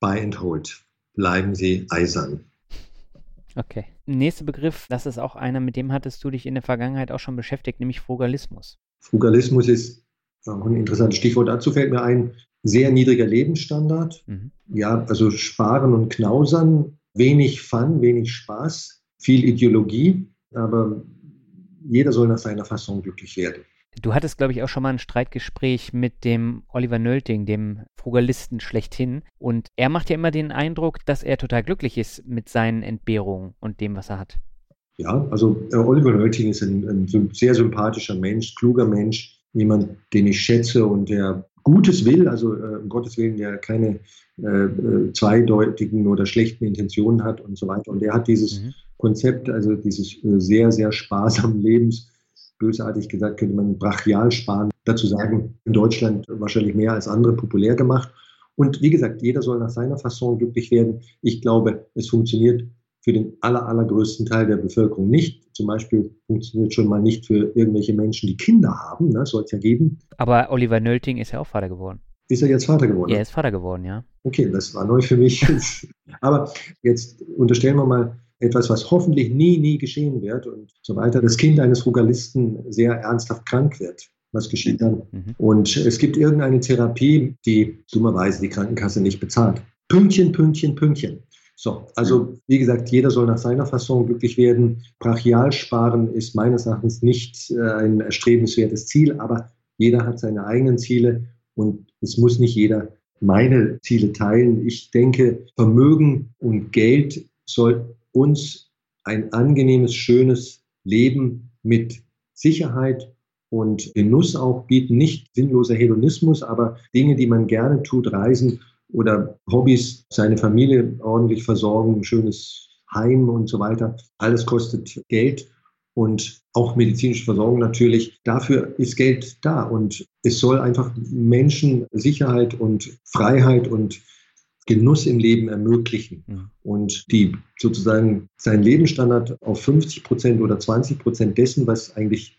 Buy and Hold bleiben Sie eisern. Okay. Nächster Begriff, das ist auch einer, mit dem hattest du dich in der Vergangenheit auch schon beschäftigt, nämlich Frugalismus. Frugalismus ist auch ein interessantes Stichwort. Dazu fällt mir ein, sehr niedriger Lebensstandard. Mhm. Ja, also sparen und knausern, wenig Fun, wenig Spaß, viel Ideologie, aber jeder soll nach seiner Fassung glücklich werden. Du hattest, glaube ich, auch schon mal ein Streitgespräch mit dem Oliver Nölting, dem Frugalisten schlechthin. Und er macht ja immer den Eindruck, dass er total glücklich ist mit seinen Entbehrungen und dem, was er hat. Ja, also äh, Oliver Nölting ist ein, ein sehr sympathischer Mensch, kluger Mensch, jemand, den ich schätze und der Gutes will, also äh, um Gottes Willen, der keine äh, äh, zweideutigen oder schlechten Intentionen hat und so weiter. Und er hat dieses mhm. Konzept, also dieses äh, sehr, sehr sparsamen Lebens, bösartig gesagt, könnte man brachial sparen, dazu sagen, in Deutschland wahrscheinlich mehr als andere populär gemacht. Und wie gesagt, jeder soll nach seiner Fasson glücklich werden. Ich glaube, es funktioniert für den aller, allergrößten Teil der Bevölkerung nicht. Zum Beispiel funktioniert schon mal nicht für irgendwelche Menschen, die Kinder haben. Ne? Soll es ja geben. Aber Oliver Nölting ist ja auch Vater geworden. Ist er jetzt Vater geworden? Er ist Vater geworden, ja. Okay, das war neu für mich. Aber jetzt unterstellen wir mal, etwas, was hoffentlich nie, nie geschehen wird und so weiter, das Kind eines Frugalisten sehr ernsthaft krank wird. Was geschieht dann? Mhm. Und es gibt irgendeine Therapie, die dummerweise die Krankenkasse nicht bezahlt. Pünktchen, Pünktchen, Pünktchen. So, also wie gesagt, jeder soll nach seiner Fassung glücklich werden. Brachial sparen ist meines Erachtens nicht äh, ein erstrebenswertes Ziel, aber jeder hat seine eigenen Ziele und es muss nicht jeder meine Ziele teilen. Ich denke, Vermögen und Geld soll uns ein angenehmes, schönes Leben mit Sicherheit und Genuss auch bieten. Nicht sinnloser Hedonismus, aber Dinge, die man gerne tut, Reisen oder Hobbys, seine Familie ordentlich versorgen, ein schönes Heim und so weiter. Alles kostet Geld und auch medizinische Versorgung natürlich. Dafür ist Geld da und es soll einfach Menschen Sicherheit und Freiheit und Genuss im Leben ermöglichen mhm. und die sozusagen seinen Lebensstandard auf 50 Prozent oder 20 Prozent dessen, was eigentlich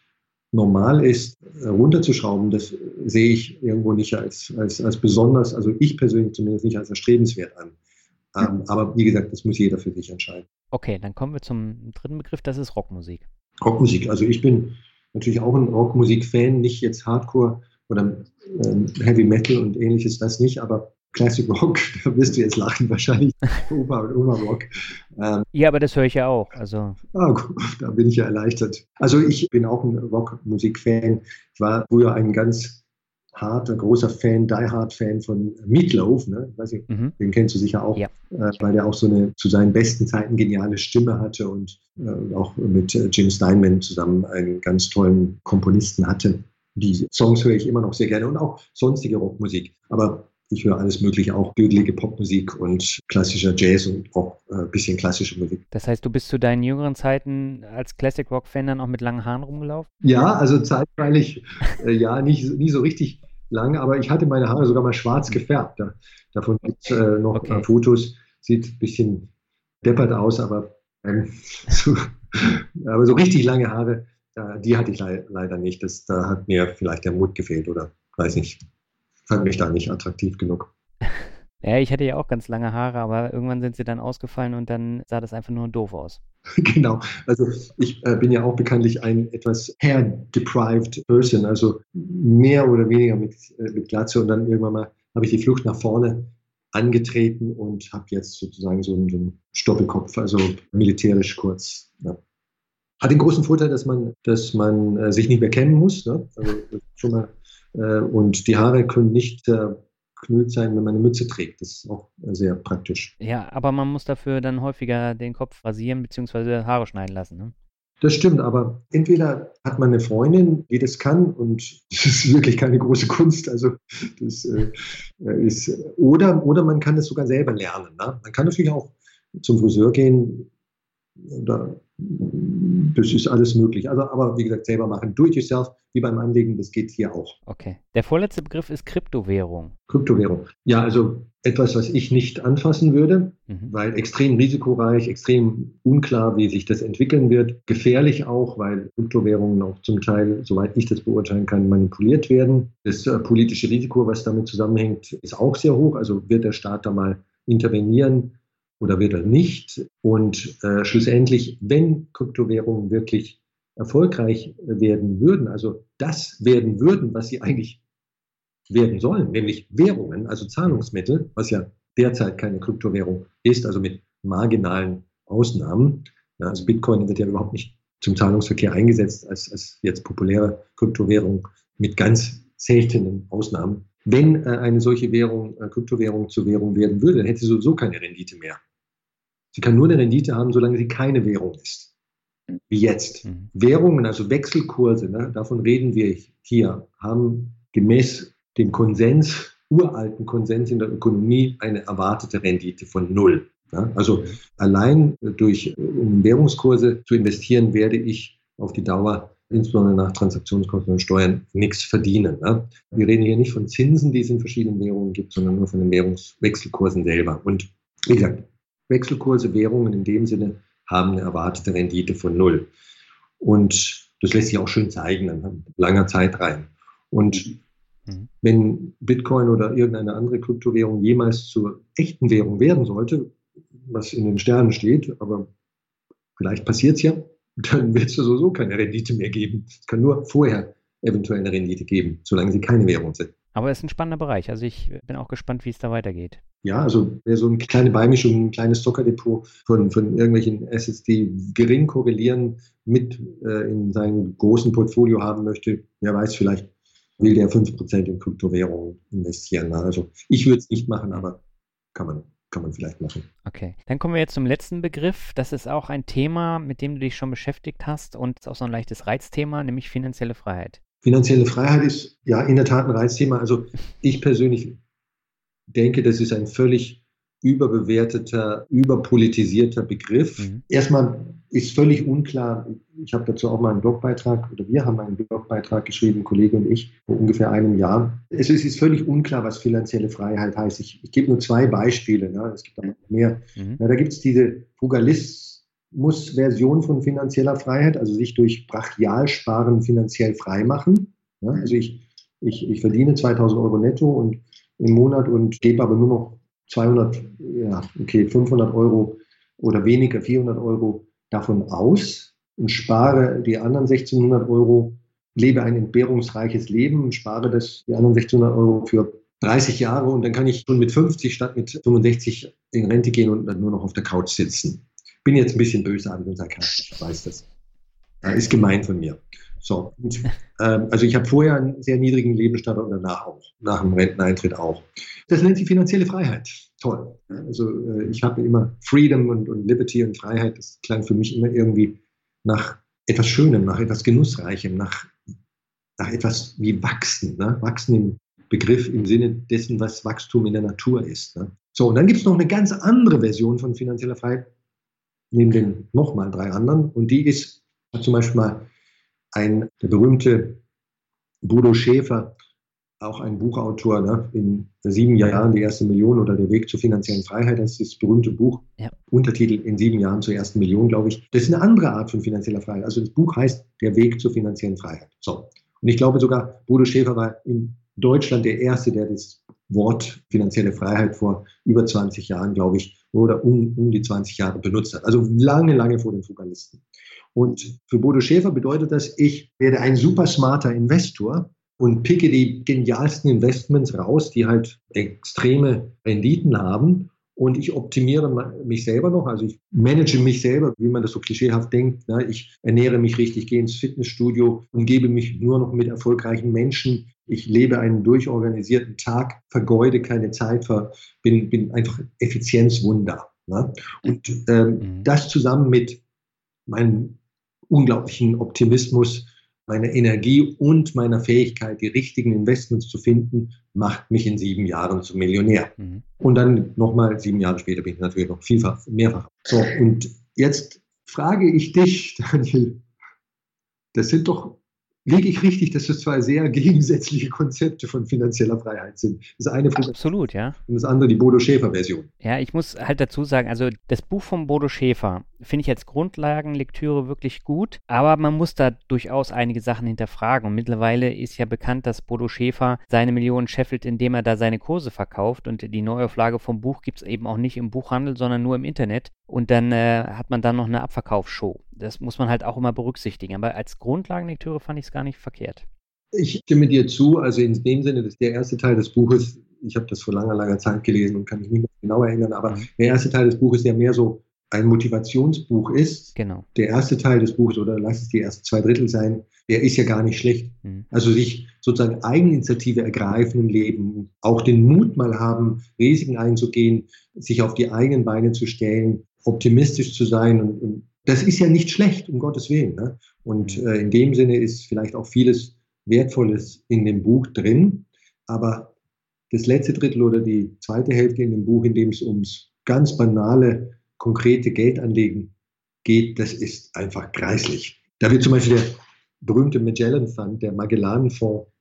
normal ist, runterzuschrauben, das sehe ich irgendwo nicht als, als, als besonders, also ich persönlich zumindest nicht als erstrebenswert an. Ähm, aber wie gesagt, das muss jeder für sich entscheiden. Okay, dann kommen wir zum dritten Begriff, das ist Rockmusik. Rockmusik, also ich bin natürlich auch ein Rockmusik-Fan, nicht jetzt Hardcore oder ähm, Heavy Metal und ähnliches, das nicht, aber Classic Rock, da wirst du jetzt lachen wahrscheinlich. Opa und Oma Rock. Ähm, ja, aber das höre ich ja auch. Also. Ah, da bin ich ja erleichtert. Also ich bin auch ein Rockmusik-Fan. Ich war früher ein ganz harter, großer Fan, Die Hard-Fan von Meatloaf. Ne? weiß nicht, mhm. Den kennst du sicher auch, ja. äh, weil der auch so eine zu seinen besten Zeiten geniale Stimme hatte und äh, auch mit äh, Jim Steinman zusammen einen ganz tollen Komponisten hatte. Die Songs höre ich immer noch sehr gerne und auch sonstige Rockmusik. Aber ich höre alles Mögliche, auch bürgerliche Popmusik und klassischer Jazz und auch ein äh, bisschen klassische Musik. Das heißt, du bist zu deinen jüngeren Zeiten als Classic Rock-Fan dann auch mit langen Haaren rumgelaufen? Ja, also zeitweilig, äh, ja, nicht, nie so richtig lang, aber ich hatte meine Haare sogar mal schwarz gefärbt. Da, davon gibt es äh, noch okay. Fotos. Sieht ein bisschen deppert aus, aber, ähm, so, aber so richtig lange Haare, die hatte ich le leider nicht. Das, da hat mir vielleicht der Mut gefehlt oder weiß nicht fand mich da nicht attraktiv genug. Ja, ich hatte ja auch ganz lange Haare, aber irgendwann sind sie dann ausgefallen und dann sah das einfach nur doof aus. genau. Also ich äh, bin ja auch bekanntlich ein etwas hair-deprived Person, also mehr oder weniger mit, äh, mit Glatze und dann irgendwann mal habe ich die Flucht nach vorne angetreten und habe jetzt sozusagen so einen, so einen Stoppelkopf, also militärisch kurz. Ja. Hat den großen Vorteil, dass man, dass man äh, sich nicht mehr kennen muss. Ne? Also schon mal, und die Haare können nicht äh, knüllt sein, wenn man eine Mütze trägt. Das ist auch sehr praktisch. Ja, aber man muss dafür dann häufiger den Kopf rasieren bzw. Haare schneiden lassen. Ne? Das stimmt, aber entweder hat man eine Freundin, die das kann und das ist wirklich keine große Kunst, also das äh, ist, oder, oder man kann es sogar selber lernen. Ne? Man kann natürlich auch zum Friseur gehen oder das ist alles möglich. Also, aber wie gesagt, selber machen. Do it yourself, wie beim Anlegen, das geht hier auch. Okay. Der vorletzte Begriff ist Kryptowährung. Kryptowährung. Ja, also etwas, was ich nicht anfassen würde, mhm. weil extrem risikoreich, extrem unklar, wie sich das entwickeln wird. Gefährlich auch, weil Kryptowährungen auch zum Teil, soweit ich das beurteilen kann, manipuliert werden. Das äh, politische Risiko, was damit zusammenhängt, ist auch sehr hoch. Also wird der Staat da mal intervenieren oder wird er nicht? Und äh, schlussendlich, wenn Kryptowährungen wirklich erfolgreich werden würden, also das werden würden, was sie eigentlich werden sollen, nämlich Währungen, also Zahlungsmittel, was ja derzeit keine Kryptowährung ist, also mit marginalen Ausnahmen. Ja, also Bitcoin wird ja überhaupt nicht zum Zahlungsverkehr eingesetzt als, als jetzt populäre Kryptowährung mit ganz seltenen Ausnahmen. Wenn äh, eine solche Währung, äh, Kryptowährung zur Währung werden würde, dann hätte sie sowieso keine Rendite mehr. Sie kann nur eine Rendite haben, solange sie keine Währung ist. Wie jetzt. Mhm. Währungen, also Wechselkurse, ne, davon reden wir hier, haben gemäß dem Konsens, uralten Konsens in der Ökonomie, eine erwartete Rendite von null. Ja, also allein durch um Währungskurse zu investieren, werde ich auf die Dauer insbesondere nach Transaktionskosten und Steuern nichts verdienen. Ne? Wir reden hier nicht von Zinsen, die es in verschiedenen Währungen gibt, sondern nur von den Währungswechselkursen selber. Und wie gesagt, Wechselkurse, Währungen in dem Sinne haben eine erwartete Rendite von null. Und das lässt sich auch schön zeigen an langer Zeit rein. Und mhm. wenn Bitcoin oder irgendeine andere Kryptowährung jemals zur echten Währung werden sollte, was in den Sternen steht, aber vielleicht passiert es ja, dann wird es sowieso keine Rendite mehr geben. Es kann nur vorher eventuell eine Rendite geben, solange sie keine Währung sind. Aber es ist ein spannender Bereich. Also ich bin auch gespannt, wie es da weitergeht. Ja, also so eine kleine Beimischung, ein kleines Zockerdepot von, von irgendwelchen Assets, die gering korrelieren, mit äh, in seinem großen Portfolio haben möchte, wer weiß, vielleicht will der 5% in Kryptowährungen investieren. Also ich würde es nicht machen, aber kann man, kann man vielleicht machen. Okay, dann kommen wir jetzt zum letzten Begriff. Das ist auch ein Thema, mit dem du dich schon beschäftigt hast und ist auch so ein leichtes Reizthema, nämlich finanzielle Freiheit. Finanzielle Freiheit ist ja in der Tat ein Reizthema. Also ich persönlich denke, das ist ein völlig überbewerteter, überpolitisierter Begriff. Mhm. Erstmal ist völlig unklar, ich habe dazu auch mal einen Blogbeitrag oder wir haben einen Blogbeitrag geschrieben, Kollege und ich, vor ungefähr einem Jahr. Es ist, völlig unklar, was finanzielle Freiheit heißt. Ich, ich gebe nur zwei Beispiele, ne? es gibt auch noch mehr. Mhm. Ja, da gibt es diese Frugalismus-Version von finanzieller Freiheit, also sich durch Brachialsparen finanziell frei machen. Ja? Also ich, ich, ich verdiene 2000 Euro netto und im Monat und gebe aber nur noch 200, ja, okay, 500 Euro oder weniger, 400 Euro davon aus und spare die anderen 1600 Euro, lebe ein entbehrungsreiches Leben und spare das, die anderen 1600 Euro für 30 Jahre und dann kann ich schon mit 50 statt mit 65 in Rente gehen und dann nur noch auf der Couch sitzen. Bin jetzt ein bisschen bösartig und sarkastisch, ich weiß das. Ist gemein von mir. So, und, ähm, also ich habe vorher einen sehr niedrigen Lebensstandard und danach auch, nach dem Renteneintritt auch. Das nennt sich finanzielle Freiheit. Toll. Also äh, ich habe immer Freedom und, und Liberty und Freiheit. Das klang für mich immer irgendwie nach etwas Schönem, nach etwas Genussreichem, nach, nach etwas wie Wachsen. Ne? Wachsen im Begriff im Sinne dessen, was Wachstum in der Natur ist. Ne? So, und dann gibt es noch eine ganz andere Version von finanzieller Freiheit, neben den nochmal drei anderen. Und die ist zum Beispiel mal ein, der berühmte Bodo Schäfer, auch ein Buchautor, ne, in sieben Jahren die erste Million oder der Weg zur finanziellen Freiheit, das ist das berühmte Buch, ja. Untertitel in sieben Jahren zur ersten Million, glaube ich. Das ist eine andere Art von finanzieller Freiheit. Also das Buch heißt Der Weg zur finanziellen Freiheit. So. Und ich glaube sogar, Bodo Schäfer war in Deutschland der Erste, der das Wort finanzielle Freiheit vor über 20 Jahren, glaube ich, oder um, um die 20 Jahre benutzt hat. Also lange, lange vor den Fugalisten. Und für Bodo Schäfer bedeutet das, ich werde ein super smarter Investor, und picke die genialsten Investments raus, die halt extreme Renditen haben und ich optimiere mich selber noch, also ich manage mich selber, wie man das so klischeehaft denkt. Ne? Ich ernähre mich richtig, gehe ins Fitnessstudio, umgebe mich nur noch mit erfolgreichen Menschen. Ich lebe einen durchorganisierten Tag, vergeude keine Zeit, bin, bin einfach Effizienzwunder. Ne? Und ähm, mhm. das zusammen mit meinem unglaublichen Optimismus meiner Energie und meiner Fähigkeit, die richtigen Investments zu finden, macht mich in sieben Jahren zum Millionär. Mhm. Und dann nochmal sieben Jahre später bin ich natürlich noch vielfach, mehrfach. So, und jetzt frage ich dich, Daniel, das sind doch liege ich richtig, dass das zwei sehr gegensätzliche Konzepte von finanzieller Freiheit sind. Das eine Absolut, ja. Und das andere die Bodo Schäfer-Version. Ja, ich muss halt dazu sagen, also das Buch von Bodo Schäfer finde ich als Grundlagenlektüre wirklich gut, aber man muss da durchaus einige Sachen hinterfragen. Und mittlerweile ist ja bekannt, dass Bodo Schäfer seine Millionen scheffelt, indem er da seine Kurse verkauft. Und die Neuauflage vom Buch gibt es eben auch nicht im Buchhandel, sondern nur im Internet. Und dann äh, hat man dann noch eine Abverkaufsshow. Das muss man halt auch immer berücksichtigen. Aber als Grundlagenlektüre fand ich es gar nicht verkehrt. Ich stimme dir zu. Also in dem Sinne, dass der erste Teil des Buches, ich habe das vor langer, langer Zeit gelesen und kann mich nicht mehr genau erinnern, aber mhm. der erste Teil des Buches ja mehr so ein Motivationsbuch ist. Genau. Der erste Teil des Buches, oder lass es die ersten zwei Drittel sein, der ist ja gar nicht schlecht. Mhm. Also sich sozusagen Eigeninitiative ergreifen im Leben, auch den Mut mal haben, Risiken einzugehen, sich auf die eigenen Beine zu stellen, optimistisch zu sein und, und das ist ja nicht schlecht, um Gottes Willen. Ne? Und mhm. äh, in dem Sinne ist vielleicht auch vieles Wertvolles in dem Buch drin. Aber das letzte Drittel oder die zweite Hälfte in dem Buch, in dem es ums ganz banale, konkrete Geldanlegen geht, das ist einfach greislich. Da wird zum Beispiel der berühmte Magellan Fund, der Magellan-Fonds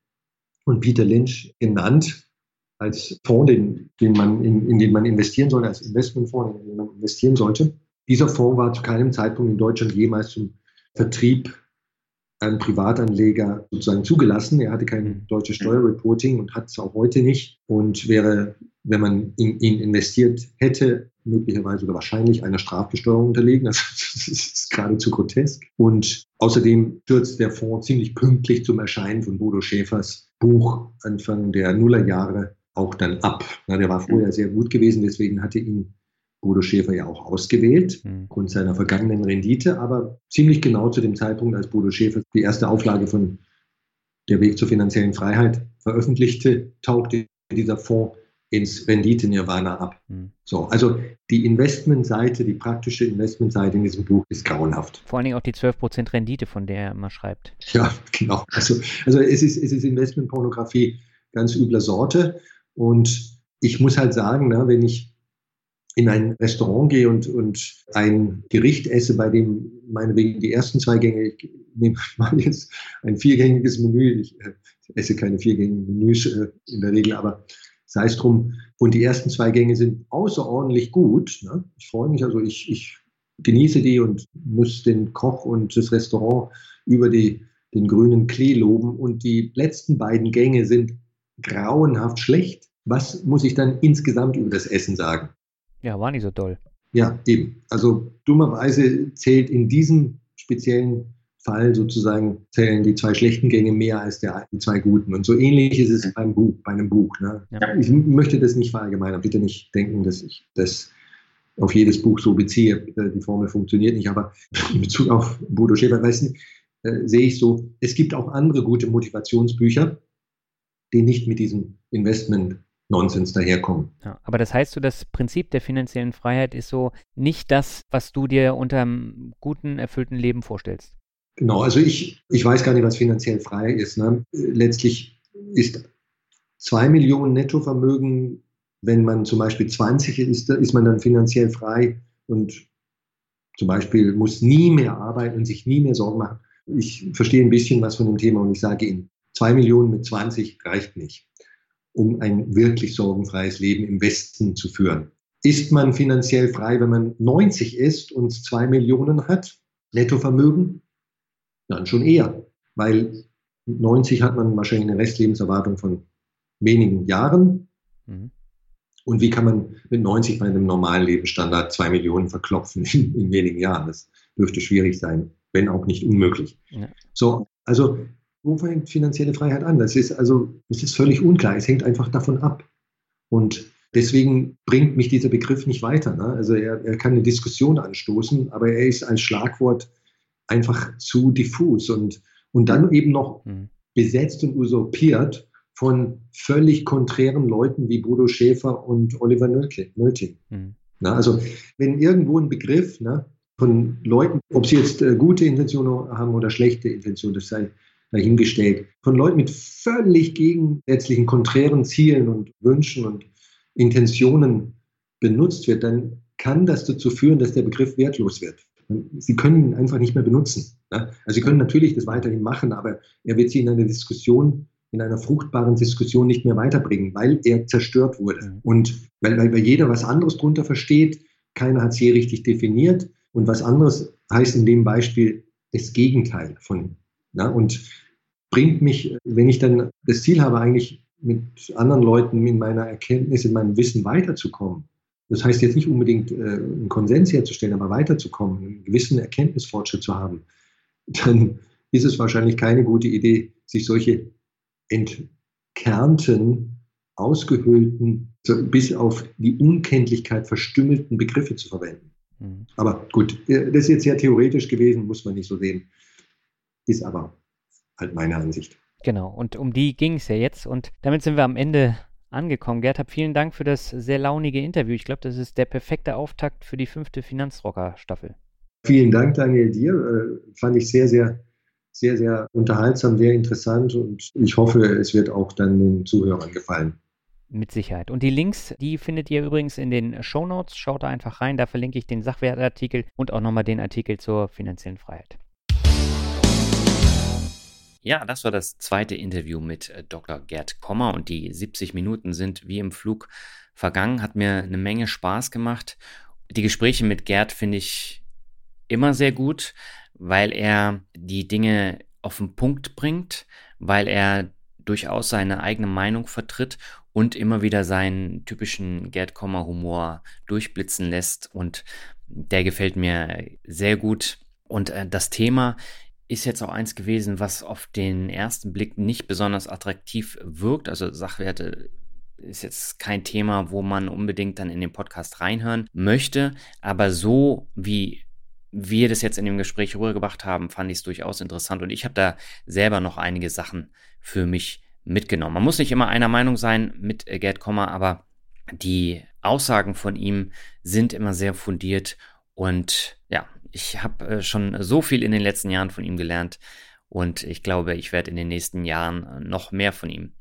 von Peter Lynch genannt als Fonds, den, den man in, in den man investieren sollte, als Investmentfonds, in den man investieren sollte. Dieser Fonds war zu keinem Zeitpunkt in Deutschland jemals zum Vertrieb an Privatanleger sozusagen zugelassen. Er hatte kein mhm. deutsches Steuerreporting und hat es auch heute nicht und wäre, wenn man in ihn investiert hätte, möglicherweise oder wahrscheinlich einer Strafbesteuerung unterlegen. Also das ist geradezu grotesk. Und außerdem stürzt der Fonds ziemlich pünktlich zum Erscheinen von Bodo Schäfers Buch Anfang der Nullerjahre auch dann ab. Na, der war vorher sehr gut gewesen, deswegen hatte ihn Bodo Schäfer ja auch ausgewählt, mhm. aufgrund seiner vergangenen Rendite, aber ziemlich genau zu dem Zeitpunkt, als Bodo Schäfer die erste Auflage von Der Weg zur finanziellen Freiheit veröffentlichte, tauchte dieser Fonds ins Rendite-Nirvana ab. Mhm. So, also die Investmentseite, die praktische Investmentseite in diesem Buch ist grauenhaft. Vor allen Dingen auch die 12% Rendite, von der er immer schreibt. Ja, genau. Also, also es ist, es ist Investmentpornografie ganz übler Sorte. Und ich muss halt sagen, ne, wenn ich in ein Restaurant gehe und, und ein Gericht esse, bei dem meinetwegen die ersten zwei Gänge, ich nehme mal jetzt ein viergängiges Menü, ich äh, esse keine viergängigen Menüs äh, in der Regel, aber sei es drum, und die ersten zwei Gänge sind außerordentlich gut. Ne? Ich freue mich, also ich, ich genieße die und muss den Koch und das Restaurant über die, den grünen Klee loben. Und die letzten beiden Gänge sind grauenhaft schlecht. Was muss ich dann insgesamt über das Essen sagen? Ja, war nicht so toll. Ja, eben. Also dummerweise zählt in diesem speziellen Fall sozusagen zählen die zwei schlechten Gänge mehr als der, die zwei guten. Und so ähnlich ist es beim Buch, bei einem Buch. Ne? Ja. Ich möchte das nicht verallgemeinern. Bitte nicht denken, dass ich das auf jedes Buch so beziehe. Äh, die Formel funktioniert nicht. Aber in Bezug auf Bodo Schäfer, weißt du, äh, sehe ich so, es gibt auch andere gute Motivationsbücher, die nicht mit diesem Investment Nonsens daherkommen. Ja, aber das heißt so, das Prinzip der finanziellen Freiheit ist so nicht das, was du dir unter einem guten, erfüllten Leben vorstellst. Genau, also ich, ich weiß gar nicht, was finanziell frei ist. Ne? Letztlich ist zwei Millionen Nettovermögen, wenn man zum Beispiel 20 ist, ist man dann finanziell frei und zum Beispiel muss nie mehr arbeiten und sich nie mehr Sorgen machen. Ich verstehe ein bisschen was von dem Thema und ich sage Ihnen, zwei Millionen mit 20 reicht nicht um ein wirklich sorgenfreies Leben im Westen zu führen. Ist man finanziell frei, wenn man 90 ist und zwei Millionen hat, Nettovermögen? Dann schon eher, weil mit 90 hat man wahrscheinlich eine Restlebenserwartung von wenigen Jahren. Mhm. Und wie kann man mit 90 bei einem normalen Lebensstandard zwei Millionen verklopfen in, in wenigen Jahren? Das dürfte schwierig sein, wenn auch nicht unmöglich. Ja. So, also wo fängt finanzielle Freiheit an? Das ist also, es ist völlig unklar. Es hängt einfach davon ab. Und deswegen bringt mich dieser Begriff nicht weiter. Ne? Also er, er kann eine Diskussion anstoßen, aber er ist als Schlagwort einfach zu diffus und, und dann eben noch mhm. besetzt und usurpiert von völlig konträren Leuten wie Bodo Schäfer und Oliver Nölting. Mhm. Na, also wenn irgendwo ein Begriff ne, von Leuten, ob sie jetzt äh, gute Intentionen haben oder schlechte Intentionen, das sei dahingestellt, von Leuten mit völlig gegensätzlichen, konträren Zielen und Wünschen und Intentionen benutzt wird, dann kann das dazu führen, dass der Begriff wertlos wird. Sie können ihn einfach nicht mehr benutzen. Ne? Also Sie können natürlich das weiterhin machen, aber er wird Sie in einer Diskussion, in einer fruchtbaren Diskussion nicht mehr weiterbringen, weil er zerstört wurde. Und weil, weil jeder was anderes drunter versteht, keiner hat es je richtig definiert. Und was anderes heißt in dem Beispiel das Gegenteil von. Na, und bringt mich, wenn ich dann das Ziel habe, eigentlich mit anderen Leuten in meiner Erkenntnis, in meinem Wissen weiterzukommen. Das heißt jetzt nicht unbedingt äh, einen Konsens herzustellen, aber weiterzukommen, einen gewissen Erkenntnisfortschritt zu haben, dann ist es wahrscheinlich keine gute Idee, sich solche entkernten, ausgehöhlten, bis auf die Unkenntlichkeit verstümmelten Begriffe zu verwenden. Mhm. Aber gut, äh, das ist jetzt sehr theoretisch gewesen, muss man nicht so sehen. Ist aber halt meine Ansicht. Genau, und um die ging es ja jetzt. Und damit sind wir am Ende angekommen. Gerd, hab vielen Dank für das sehr launige Interview. Ich glaube, das ist der perfekte Auftakt für die fünfte Finanzrocker-Staffel. Vielen Dank, Daniel, dir. Äh, fand ich sehr, sehr, sehr, sehr unterhaltsam, sehr interessant und ich hoffe, es wird auch dann den Zuhörern gefallen. Mit Sicherheit. Und die Links, die findet ihr übrigens in den Show Notes. Schaut da einfach rein, da verlinke ich den Sachwertartikel und auch nochmal den Artikel zur finanziellen Freiheit. Ja, das war das zweite Interview mit äh, Dr. Gerd Kommer und die 70 Minuten sind wie im Flug vergangen, hat mir eine Menge Spaß gemacht. Die Gespräche mit Gerd finde ich immer sehr gut, weil er die Dinge auf den Punkt bringt, weil er durchaus seine eigene Meinung vertritt und immer wieder seinen typischen Gerd Kommer Humor durchblitzen lässt und der gefällt mir sehr gut. Und äh, das Thema ist jetzt auch eins gewesen, was auf den ersten Blick nicht besonders attraktiv wirkt. Also Sachwerte ist jetzt kein Thema, wo man unbedingt dann in den Podcast reinhören möchte. Aber so wie wir das jetzt in dem Gespräch rübergebracht haben, fand ich es durchaus interessant. Und ich habe da selber noch einige Sachen für mich mitgenommen. Man muss nicht immer einer Meinung sein mit Gerd Kommer, aber die Aussagen von ihm sind immer sehr fundiert und ja, ich habe äh, schon so viel in den letzten Jahren von ihm gelernt und ich glaube, ich werde in den nächsten Jahren äh, noch mehr von ihm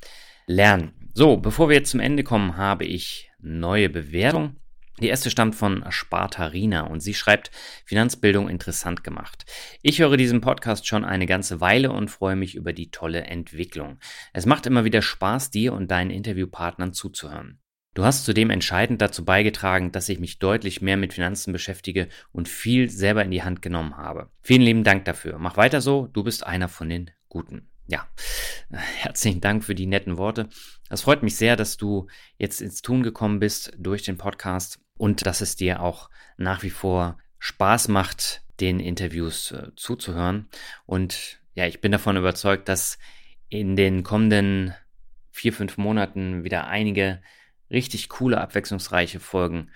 lernen. So, bevor wir jetzt zum Ende kommen, habe ich neue Bewertungen. Die erste stammt von Spartarina und sie schreibt, Finanzbildung interessant gemacht. Ich höre diesen Podcast schon eine ganze Weile und freue mich über die tolle Entwicklung. Es macht immer wieder Spaß, dir und deinen Interviewpartnern zuzuhören. Du hast zudem entscheidend dazu beigetragen, dass ich mich deutlich mehr mit Finanzen beschäftige und viel selber in die Hand genommen habe. Vielen lieben Dank dafür. Mach weiter so, du bist einer von den Guten. Ja, herzlichen Dank für die netten Worte. Es freut mich sehr, dass du jetzt ins Tun gekommen bist durch den Podcast und dass es dir auch nach wie vor Spaß macht, den Interviews äh, zuzuhören. Und ja, ich bin davon überzeugt, dass in den kommenden vier, fünf Monaten wieder einige richtig coole, abwechslungsreiche Folgen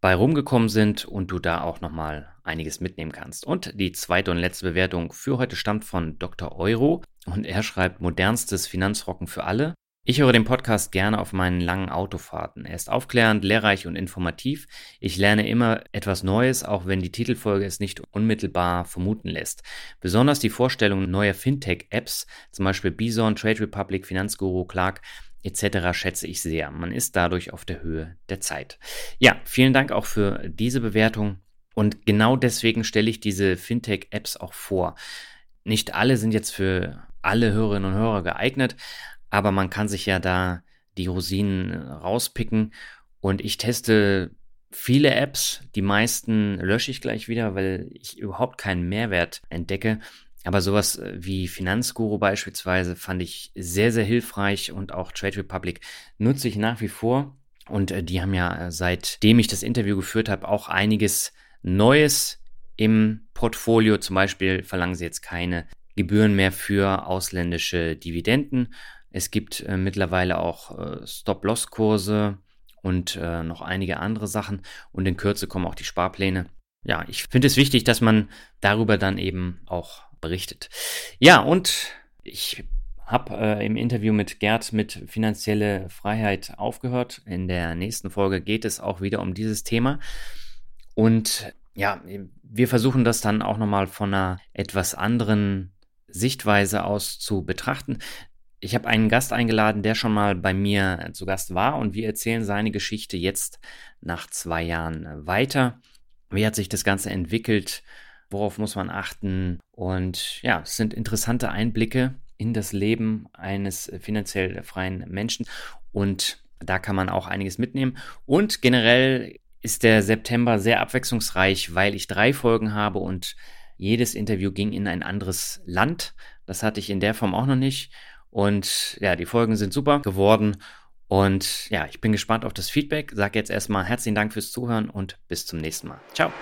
bei rumgekommen sind und du da auch nochmal einiges mitnehmen kannst. Und die zweite und letzte Bewertung für heute stammt von Dr. Euro und er schreibt modernstes Finanzrocken für alle. Ich höre den Podcast gerne auf meinen langen Autofahrten. Er ist aufklärend, lehrreich und informativ. Ich lerne immer etwas Neues, auch wenn die Titelfolge es nicht unmittelbar vermuten lässt. Besonders die Vorstellung neuer Fintech-Apps, zum Beispiel Bison, Trade Republic, Finanzguru, Clark, etc. schätze ich sehr. Man ist dadurch auf der Höhe der Zeit. Ja, vielen Dank auch für diese Bewertung. Und genau deswegen stelle ich diese Fintech-Apps auch vor. Nicht alle sind jetzt für alle Hörerinnen und Hörer geeignet, aber man kann sich ja da die Rosinen rauspicken. Und ich teste viele Apps. Die meisten lösche ich gleich wieder, weil ich überhaupt keinen Mehrwert entdecke. Aber sowas äh, wie Finanzguru beispielsweise fand ich sehr, sehr hilfreich und auch Trade Republic nutze ich nach wie vor. Und äh, die haben ja äh, seitdem ich das Interview geführt habe auch einiges Neues im Portfolio. Zum Beispiel verlangen sie jetzt keine Gebühren mehr für ausländische Dividenden. Es gibt äh, mittlerweile auch äh, Stop-Loss-Kurse und äh, noch einige andere Sachen. Und in Kürze kommen auch die Sparpläne. Ja, ich finde es wichtig, dass man darüber dann eben auch berichtet. Ja, und ich habe äh, im Interview mit Gerd mit finanzielle Freiheit aufgehört. In der nächsten Folge geht es auch wieder um dieses Thema. Und ja, wir versuchen das dann auch nochmal von einer etwas anderen Sichtweise aus zu betrachten. Ich habe einen Gast eingeladen, der schon mal bei mir zu Gast war und wir erzählen seine Geschichte jetzt nach zwei Jahren weiter. Wie hat sich das Ganze entwickelt? Worauf muss man achten? Und ja, es sind interessante Einblicke in das Leben eines finanziell freien Menschen und da kann man auch einiges mitnehmen. Und generell ist der September sehr abwechslungsreich, weil ich drei Folgen habe und jedes Interview ging in ein anderes Land. Das hatte ich in der Form auch noch nicht. Und ja, die Folgen sind super geworden. Und ja, ich bin gespannt auf das Feedback. Sag jetzt erstmal herzlichen Dank fürs Zuhören und bis zum nächsten Mal. Ciao.